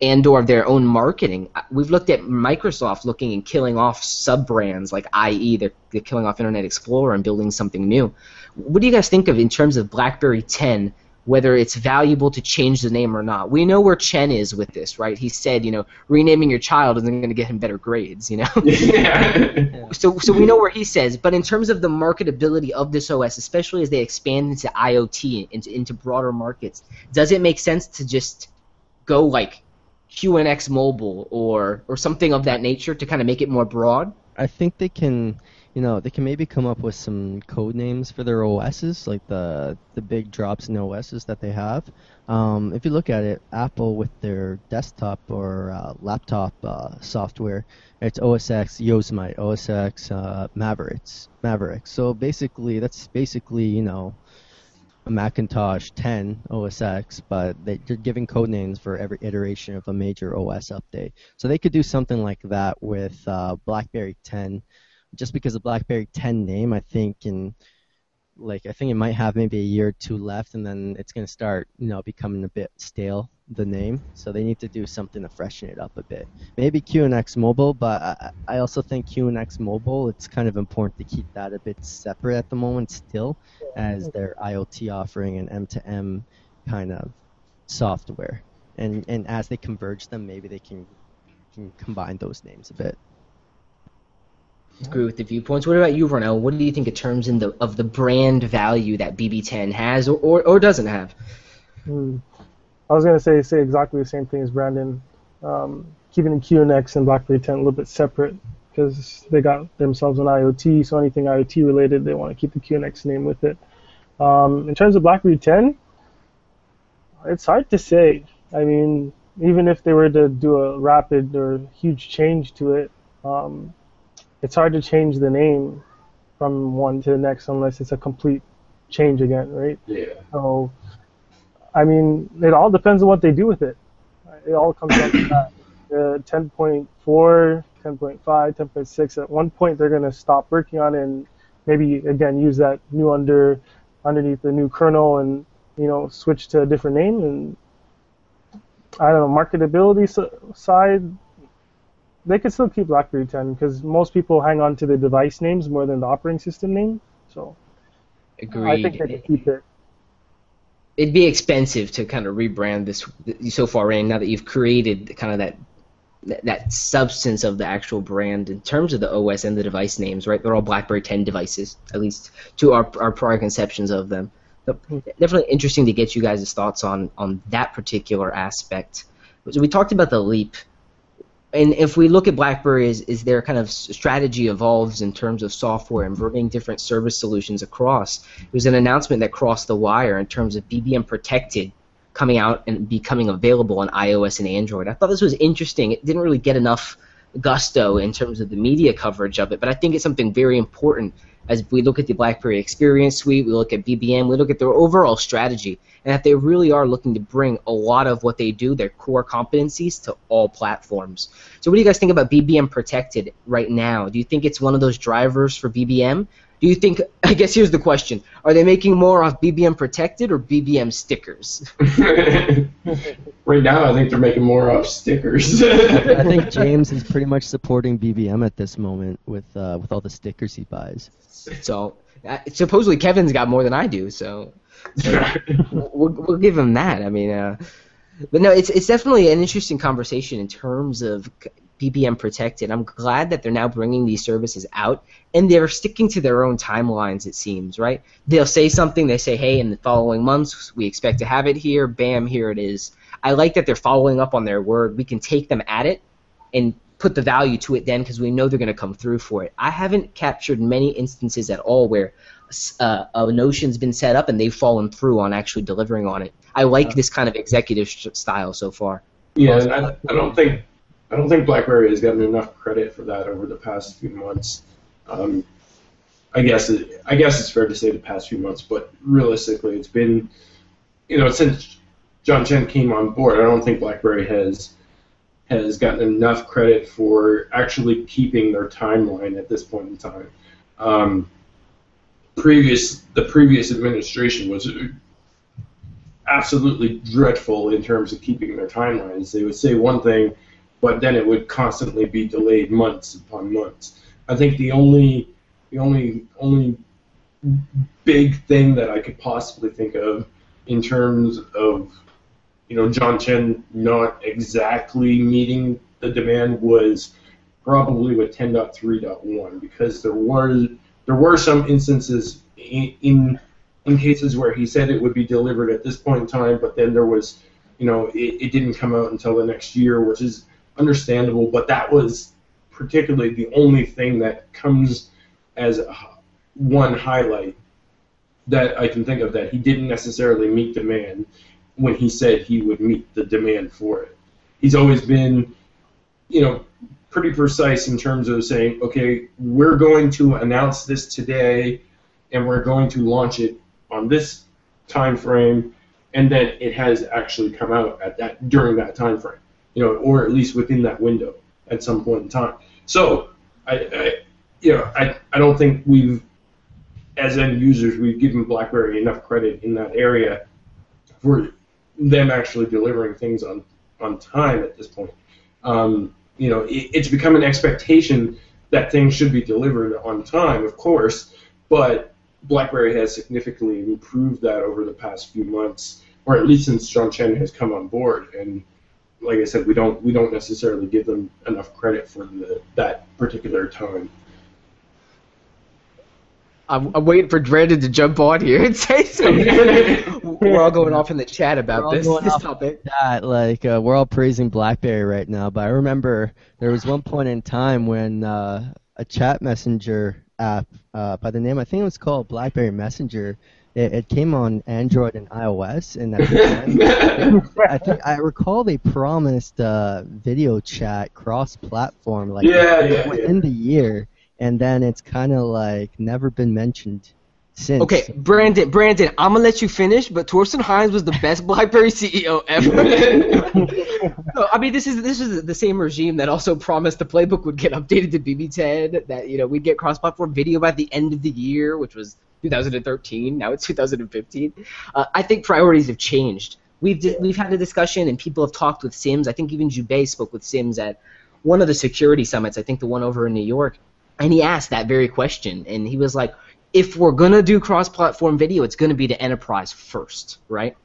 and or their own marketing? Uh, We've looked at Microsoft looking and killing off sub brands like IE. They're, they're killing off Internet Explorer and building something new. What do you guys think of in terms of BlackBerry 10? whether it's valuable to change the name or not. We know where Chen is with this, right? He said, you know, renaming your child isn't going to get him better grades, you know. yeah. so, so we know where he says. But in terms of the marketability of this OS, especially as they expand into IoT into into broader markets, does it make sense to just go like QNX Mobile or or something of that nature to kind of make it more broad? I think they can, you know, they can maybe come up with some code names for their OSs, like the the big drops in OSs that they have. Um, if you look at it, Apple with their desktop or uh, laptop uh, software, it's OSX Yosemite, OSX uh, Mavericks, Mavericks. So basically, that's basically you know a Macintosh 10 OS X, but they, are giving code names for every iteration of a major OS update. So they could do something like that with uh, BlackBerry 10. Just because the BlackBerry 10 name, I think, in like I think it might have maybe a year or two left, and then it's going to start, you know, becoming a bit stale the name. So they need to do something to freshen it up a bit. Maybe QNX Mobile, but I, I also think QNX Mobile. It's kind of important to keep that a bit separate at the moment still, as their IoT offering and M2M kind of software. And and as they converge them, maybe they can can combine those names a bit agree with the viewpoints. What about you, Ronell? What do you think in terms in the, of the brand value that BB10 has or, or, or doesn't have? Hmm. I was to say say exactly the same thing as Brandon. Um, keeping the QNX and BlackBerry 10 a little bit separate because they got themselves an IoT, so anything IoT related, they want to keep the QNX name with it. Um, in terms of BlackBerry 10, it's hard to say. I mean, even if they were to do a rapid or huge change to it, um, it's hard to change the name from one to the next unless it's a complete change again, right? Yeah. So, I mean, it all depends on what they do with it. It all comes down to that. Uh, 10.4, 10.5, 10.6. At one point, they're going to stop working on it and maybe again use that new under underneath the new kernel and you know switch to a different name and I don't know marketability side they could still keep BlackBerry 10 because most people hang on to the device names more than the operating system name. So Agreed. I think they could keep it. It'd be expensive to kind of rebrand this so far in now that you've created kind of that that substance of the actual brand in terms of the OS and the device names, right? They're all BlackBerry 10 devices, at least to our our prior conceptions of them. So hmm. definitely interesting to get you guys' thoughts on on that particular aspect. So we talked about the leap and if we look at BlackBerry is, as their kind of strategy evolves in terms of software and bringing different service solutions across, it was an announcement that crossed the wire in terms of BBM Protected coming out and becoming available on iOS and Android. I thought this was interesting. It didn't really get enough gusto in terms of the media coverage of it, but I think it's something very important as we look at the BlackBerry Experience Suite, we look at BBM, we look at their overall strategy, and that they really are looking to bring a lot of what they do, their core competencies, to all platforms. So, what do you guys think about BBM Protected right now? Do you think it's one of those drivers for BBM? Do you think? I guess here's the question: Are they making more off BBM Protected or BBM stickers? right now, I think they're making more off stickers. I think James is pretty much supporting BBM at this moment with uh, with all the stickers he buys. So uh, supposedly Kevin's got more than I do, so, so we'll, we'll give him that. I mean, uh, but no, it's it's definitely an interesting conversation in terms of BBM protected. I'm glad that they're now bringing these services out, and they're sticking to their own timelines. It seems right. They'll say something. They say, "Hey, in the following months, we expect to have it here." Bam, here it is. I like that they're following up on their word. We can take them at it and put the value to it then because we know they're going to come through for it. I haven't captured many instances at all where uh, a notion's been set up and they've fallen through on actually delivering on it. I like this kind of executive style so far. Yeah, I, I don't think I don't think BlackBerry has gotten enough credit for that over the past few months. Um, I guess it, I guess it's fair to say the past few months, but realistically, it's been you know since John Chen came on board. I don't think BlackBerry has has gotten enough credit for actually keeping their timeline at this point in time. Um, previous the previous administration was absolutely dreadful in terms of keeping their timelines. They would say one thing, but then it would constantly be delayed months upon months. I think the only the only only big thing that I could possibly think of in terms of you know, John Chen not exactly meeting the demand was probably with 10.3.1 because there were there were some instances in, in in cases where he said it would be delivered at this point in time, but then there was, you know, it, it didn't come out until the next year, which is understandable. But that was particularly the only thing that comes as one highlight that I can think of that he didn't necessarily meet demand when he said he would meet the demand for it. He's always been, you know, pretty precise in terms of saying, okay, we're going to announce this today, and we're going to launch it on this time frame, and then it has actually come out at that during that time frame, you know, or at least within that window at some point in time. So I, I you know, I, I don't think we've as end users we've given BlackBerry enough credit in that area for them actually delivering things on on time at this point. Um, you know, it, it's become an expectation that things should be delivered on time, of course, but BlackBerry has significantly improved that over the past few months, or at least since John Chen has come on board. And like I said, we don't we don't necessarily give them enough credit for the, that particular time. I'm, I'm waiting for Brandon to jump on here and say something. we're all going off in the chat about this, this topic. That like uh, we're all praising BlackBerry right now, but I remember there was one point in time when uh, a chat messenger app uh, by the name I think it was called BlackBerry Messenger. It, it came on Android and iOS, and at the time, I think I recall they promised uh, video chat cross-platform like Yeah, yeah, within yeah. the year, and then it's kind of like never been mentioned since. Okay, Brandon, Brandon, I'm gonna let you finish, but Thorsten Heins was the best BlackBerry CEO ever. No, I mean, this is this is the same regime that also promised the playbook would get updated to BB10, that you know we'd get cross-platform video by the end of the year, which was 2013. Now it's 2015. Uh, I think priorities have changed. We've di- we've had a discussion, and people have talked with Sims. I think even Jubei spoke with Sims at one of the security summits. I think the one over in New York, and he asked that very question, and he was like, "If we're gonna do cross-platform video, it's gonna be to enterprise first, right?"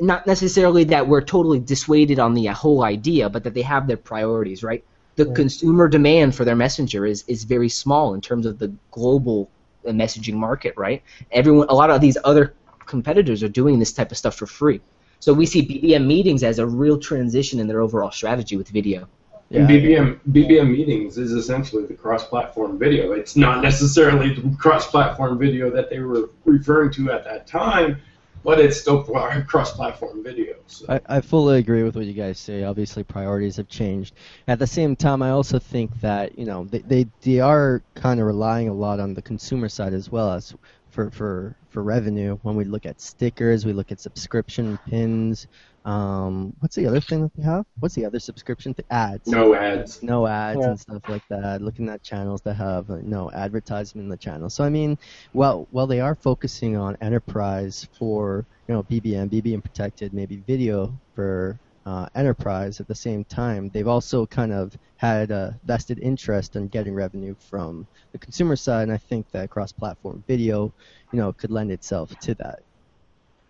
Not necessarily that we're totally dissuaded on the uh, whole idea, but that they have their priorities, right? The consumer demand for their messenger is, is very small in terms of the global messaging market, right? Everyone, a lot of these other competitors are doing this type of stuff for free. So we see BBM meetings as a real transition in their overall strategy with video. And BBM BBM meetings is essentially the cross-platform video. It's not necessarily the cross-platform video that they were referring to at that time, but it's still cross-platform video. So. I, I fully agree with what you guys say. Obviously, priorities have changed. At the same time, I also think that you know they they, they are kind of relying a lot on the consumer side as well as for, for for revenue. When we look at stickers, we look at subscription pins. Um, what's the other thing that they have? What's the other subscription thing? Ads. no ads. no ads Yeah. and stuff like that. Looking at channels that have uh, no advertisement in the channel. So I mean, well, while they are focusing on enterprise for you know BBM, BBM protected, maybe video for uh, enterprise. At the same time, they've also kind of had a vested interest in getting revenue from the consumer side, and I think that cross-platform video, you know, could lend itself to that.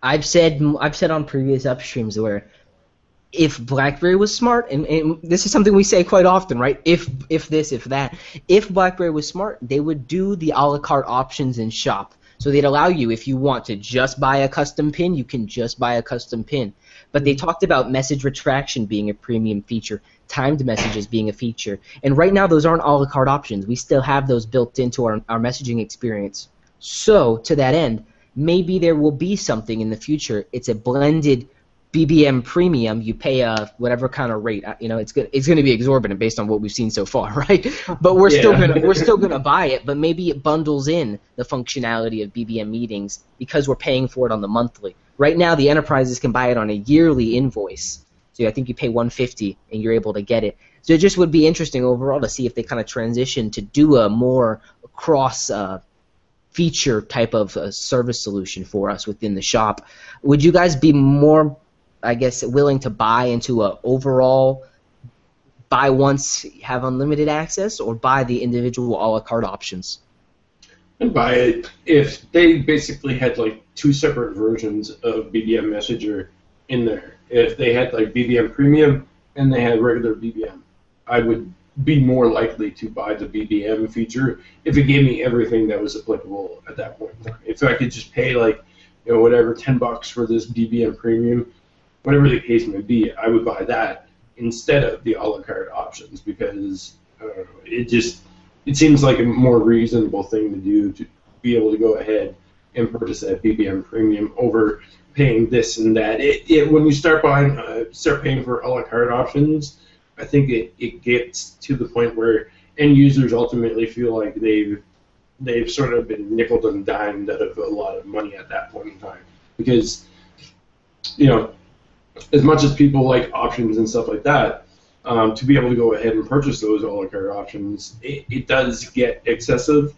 I've said I've said on previous upstreams where if BlackBerry was smart, and, and this is something we say quite often, right? If if this, if that, if BlackBerry was smart, they would do the a la carte options in shop. So they'd allow you, if you want to just buy a custom pin, you can just buy a custom pin. But they hmm. talked about message retraction being a premium feature, timed messages being a feature. And right now, those aren't a la carte options. We still have those built into our, our messaging experience. So, to that end, maybe there will be something in the future. It's a blended BBM premium. You pay a whatever kind of rate. Uh, You know, it's good. It's going to be exorbitant based on what we've seen so far, right? But we're still gonna we're still gonna buy it. But maybe it bundles in the functionality of BBM meetings because we're paying for it on the monthly. Right now, the enterprises can buy it on a yearly invoice. So I think you pay 150 and you're able to get it. So it just would be interesting overall to see if they kind of transition to do a more cross uh, feature type of uh, service solution for us within the shop. Would you guys be more, I guess, willing to buy into a overall buy once have unlimited access, or buy the individual a la carte options? I'd buy it if they basically had like two separate versions of BBM Messenger in there. If they had like BBM Premium and they had regular BBM, I would be more likely to buy the BBM feature if it gave me everything that was applicable at that point. If I could just pay like you know whatever ten bucks for this BBM Premium, whatever the case may be, I would buy that instead of the a la carte options because I it just it seems like a more reasonable thing to do to be able to go ahead and purchase that BBM premium over paying this and that. It, it when you start buying uh, start paying for a la carte options, I think it, it gets to the point where end users ultimately feel like they've they've sort of been nickel and dimed out of a lot of money at that point in time. because you know as much as people like options and stuff like that, um, to be able to go ahead and purchase those all la carte options, it, it does get excessive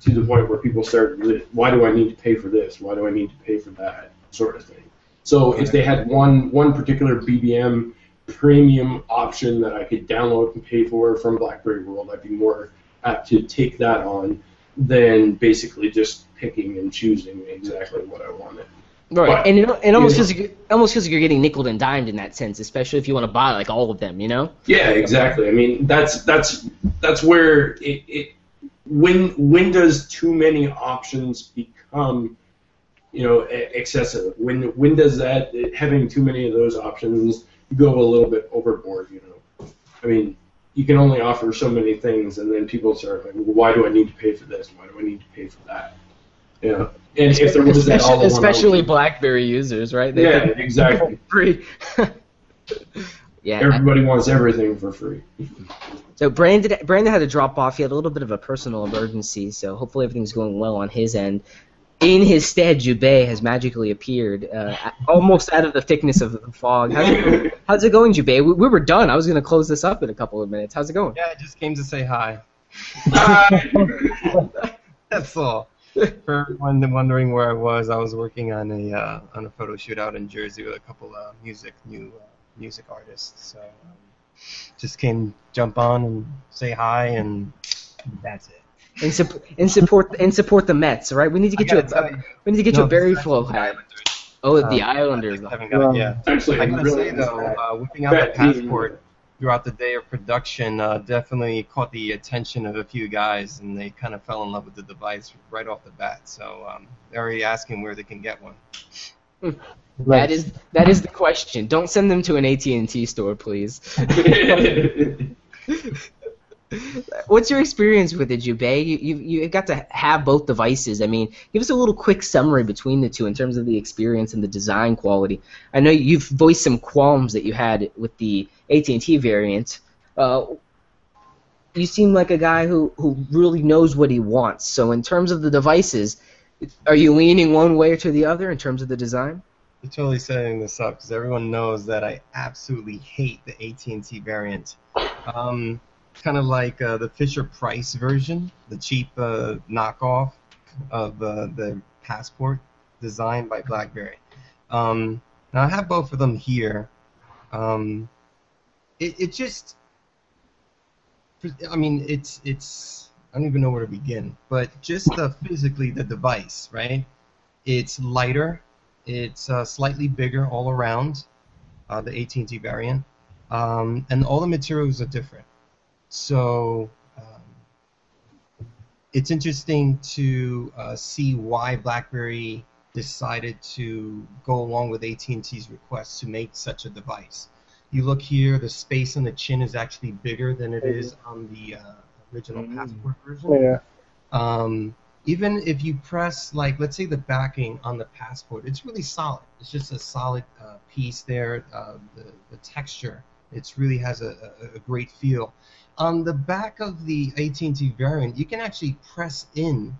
to the point where people start, why do I need to pay for this? Why do I need to pay for that? Sort of thing. So if they had one one particular BBM premium option that I could download and pay for from BlackBerry World, I'd be more apt to take that on than basically just picking and choosing exactly what I wanted. Right, But- and it, it almost feels like you're, almost feels like you're getting nickel and dimed in that sense, especially if you want to buy like all of them, you know. Yeah, exactly. I mean, that's that's that's where it, it when when does too many options become you know excessive? When when does that having too many of those options go a little bit overboard? You know, I mean, you can only offer so many things, and then people start like, well, why do I need to pay for this? Why do I need to pay for that? You know, and if there was that all especially, one especially BlackBerry users, right? They yeah, exactly. free. yeah. I- Everybody wants everything for free. So Brandon, Brandon had to drop off. He had a little bit of a personal emergency, so hopefully everything's going well on his end. In his stead, Jubei has magically appeared, uh, almost out of the thickness of the fog. How's it, how's it going, Jubei? We, we were done. I was going to close this up in a couple of minutes. How's it going? Yeah, I just came to say hi. Ah, That's all. For everyone wondering where I was, I was working on a uh, on a photo shoot out in Jersey with a couple of music new uh, music artists. So um, just came jump on and say hi, and that's it. And, sup- and support and support the Mets, right? We need to get you a, tell you- we need to get No, you a berry this is flow hat. Islanders. Oh, the Um, Islanders. I haven't got it yet. Actually, I gotta really say though, uh, whipping out the passport throughout the day of production uh, definitely caught the attention of a few guys, and they kind of fell in love with the device right off the bat. So um, they're already asking where they can get one. That is that is the question. Don't send them to an AT and T store, please. What's your experience with it, Jubei? You, you you got to have both devices. I mean, give us a little quick summary between the two in terms of the experience and the design quality. I know you've voiced some qualms that you had with the AT&T variant. Uh, you seem like a guy who, who really knows what he wants. So in terms of the devices, are you leaning one way or to the other in terms of the design? You're totally setting this up because everyone knows that I absolutely hate the AT&T variant. Um, kind of like uh, the Fisher Price version, the cheap uh, knockoff of uh, the Passport designed by BlackBerry. Um, now I have both of them here. Um, it, it just, I mean, it's it's I don't even know where to begin, but just physically the device, right? It's lighter it's uh, slightly bigger all around, uh, the AT&T variant, um, and all the materials are different. So um, it's interesting to uh, see why BlackBerry decided to go along with AT&T's request to make such a device. You look here, the space on the chin is actually bigger than it is on the uh, original Mm. Passport version. Yeah. Um, even if you press, like, let's say the backing on the passport, it's really solid. It's just a solid uh, piece there. Uh, the, the texture, it really has a, a, a great feel. On the back of the AT&T variant, you can actually press in,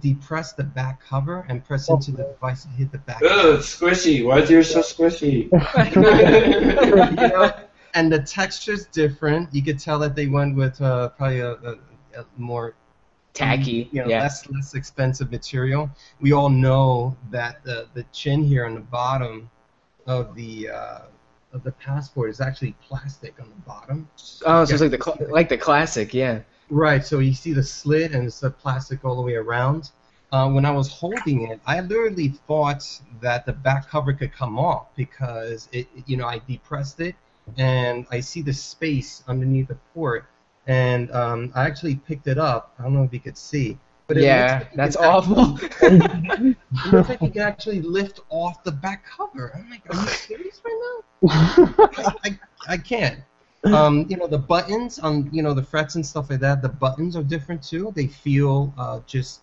depress the back cover, and press into the device and hit the back. Ugh, squishy. Why is yours so squishy? You know, and the texture's different. You could tell that they went with uh, probably a, a, a more Tacky. you know, yeah. less less expensive material. We all know that the the chin here on the bottom of the uh, of the passport is actually plastic on the bottom. Oh, so it's like the cl- like the classic, yeah. Right. So you see the slit and it's the plastic all the way around. Uh, when I was holding it, I literally thought that the back cover could come off because it, you know, I depressed it and I see the space underneath the port, and um, I actually picked it up. I don't know if you could see, but yeah, like that's awful. Actually, it looks like you can actually lift off the back cover. I'm like, are you serious right now? I, I, I can't. Um, you know the buttons on you know the frets and stuff like that. The buttons are different too. They feel uh, just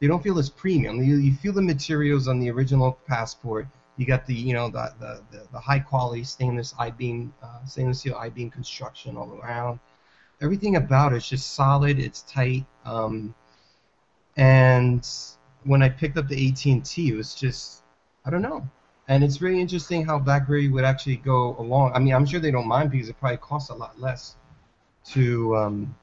they don't feel as premium. You, you feel the materials on the original passport. You got the you know the the, the, the high quality stainless I beam uh, stainless steel I beam construction all around. Everything about it is just solid. It's tight. Um, and when I picked up the AT&T, it was just I don't know. And it's really interesting how BlackBerry would actually go along. I mean, I'm sure they don't mind because it probably costs a lot less to um,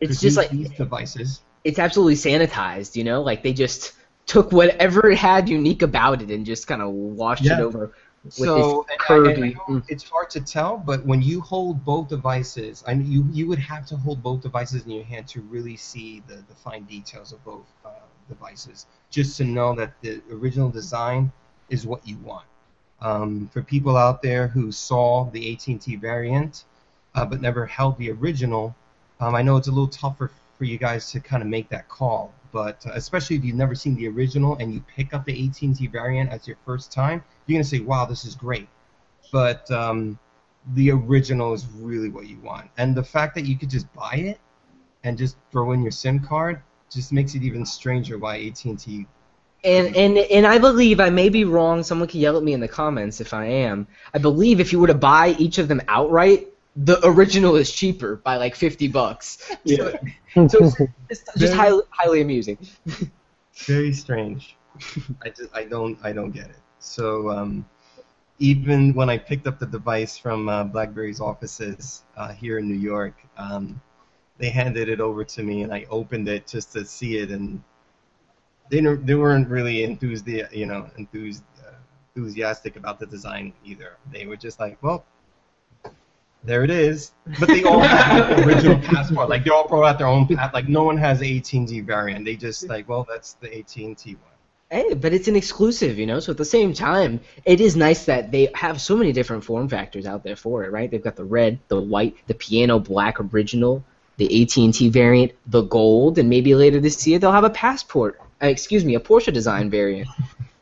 It's just like these devices. it's absolutely sanitized, you know? Like they just took whatever it had unique about it and just kind of washed it over so and I- I mm. it's hard to tell, but when you hold both devices, I mean, you you would have to hold both devices in your hand to really see the, the fine details of both uh, devices, just to know that the original design is what you want. Um, for people out there who saw the AT&T variant uh, but never held the original, um, I know it's a little tougher for you guys to kind of make that call. But uh, especially if you've never seen the original and you pick up the AT&T variant as your first time, you're gonna say, "Wow, this is great." But um, the original is really what you want, and the fact that you could just buy it and just throw in your SIM card just makes it even stranger why AT&T. And and and I believe I may be wrong. Someone can yell at me in the comments if I am. I believe if you were to buy each of them outright, the original is cheaper by like fifty bucks. Yeah. So it's, it's just Very- highly highly amusing. Very strange. I just I don't I don't get it. So um, even when I picked up the device from uh, BlackBerry's offices uh, here in New York, um, they handed it over to me, and I opened it just to see it, and they they weren't really enthused you know enthused uh, enthusiastic about the design either. They were just like, well. There it is, but they all have the original passport. Like they all brought out their own path. Like no one has the AT&T variant. They just like, well, that's the AT&T one. Hey, but it's an exclusive, you know. So at the same time, it is nice that they have so many different form factors out there for it, right? They've got the red, the white, the piano black original, the AT&T variant, the gold, and maybe later this year they'll have a passport. Uh, excuse me, a Porsche design variant.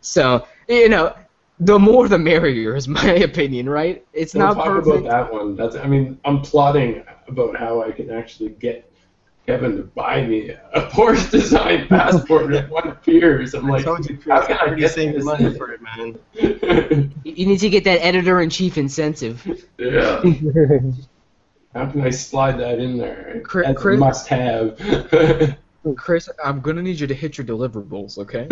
So you know, the more the merrier, is my opinion, right? It's Don't not talk perfect. about that one. That's I mean, I'm plotting about how I can actually get Kevin to buy me a Porsche design passport if one appears. I'm I like, told you, how can I'm I already get saving this? money for it, man. You need to get that editor in chief incentive. yeah. How can I slide that in there? Chris- That's a Chris- must have. Chris, I'm gonna need you to hit your deliverables, okay?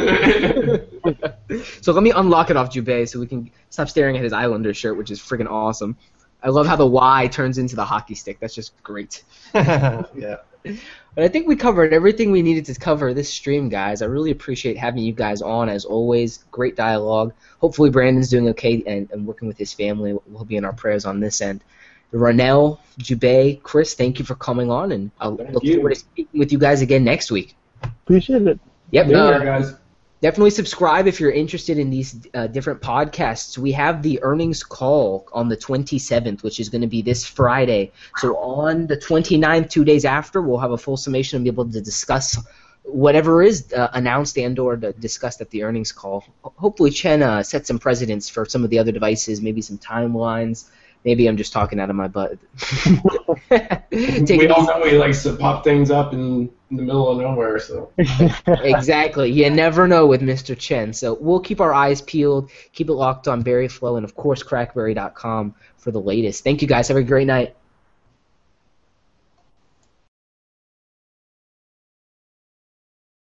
so let me unlock it off Jubei so we can stop staring at his Islander shirt, which is freaking awesome. I love how the Y turns into the hockey stick. That's just great. yeah. But I think we covered everything we needed to cover this stream, guys. I really appreciate having you guys on as always. Great dialogue. Hopefully Brandon's doing okay and, and working with his family. We'll be in our prayers on this end. Ronell, Jubei, Chris, thank you for coming on, and I'll Thank look you. forward to speaking with you guys again next week. Appreciate it. Yep. Be uh, there, guys. definitely subscribe if you're interested in these uh, different podcasts. We have the earnings call on the 27th, which is going to be this Friday. So on the 29th, two days after, we'll have a full summation and be able to discuss whatever is uh, announced and or discussed at the earnings call. Hopefully, Chen uh, set some precedents for some of the other devices, maybe some timelines. Maybe I'm just talking out of my butt. Take we all know he likes to pop things up in, in the middle of nowhere, so. exactly. You never know with Mr. Chen. So we'll keep our eyes peeled, keep it locked on Berryflow, and of course, crackberry.com for the latest. Thank you guys. Have a great night.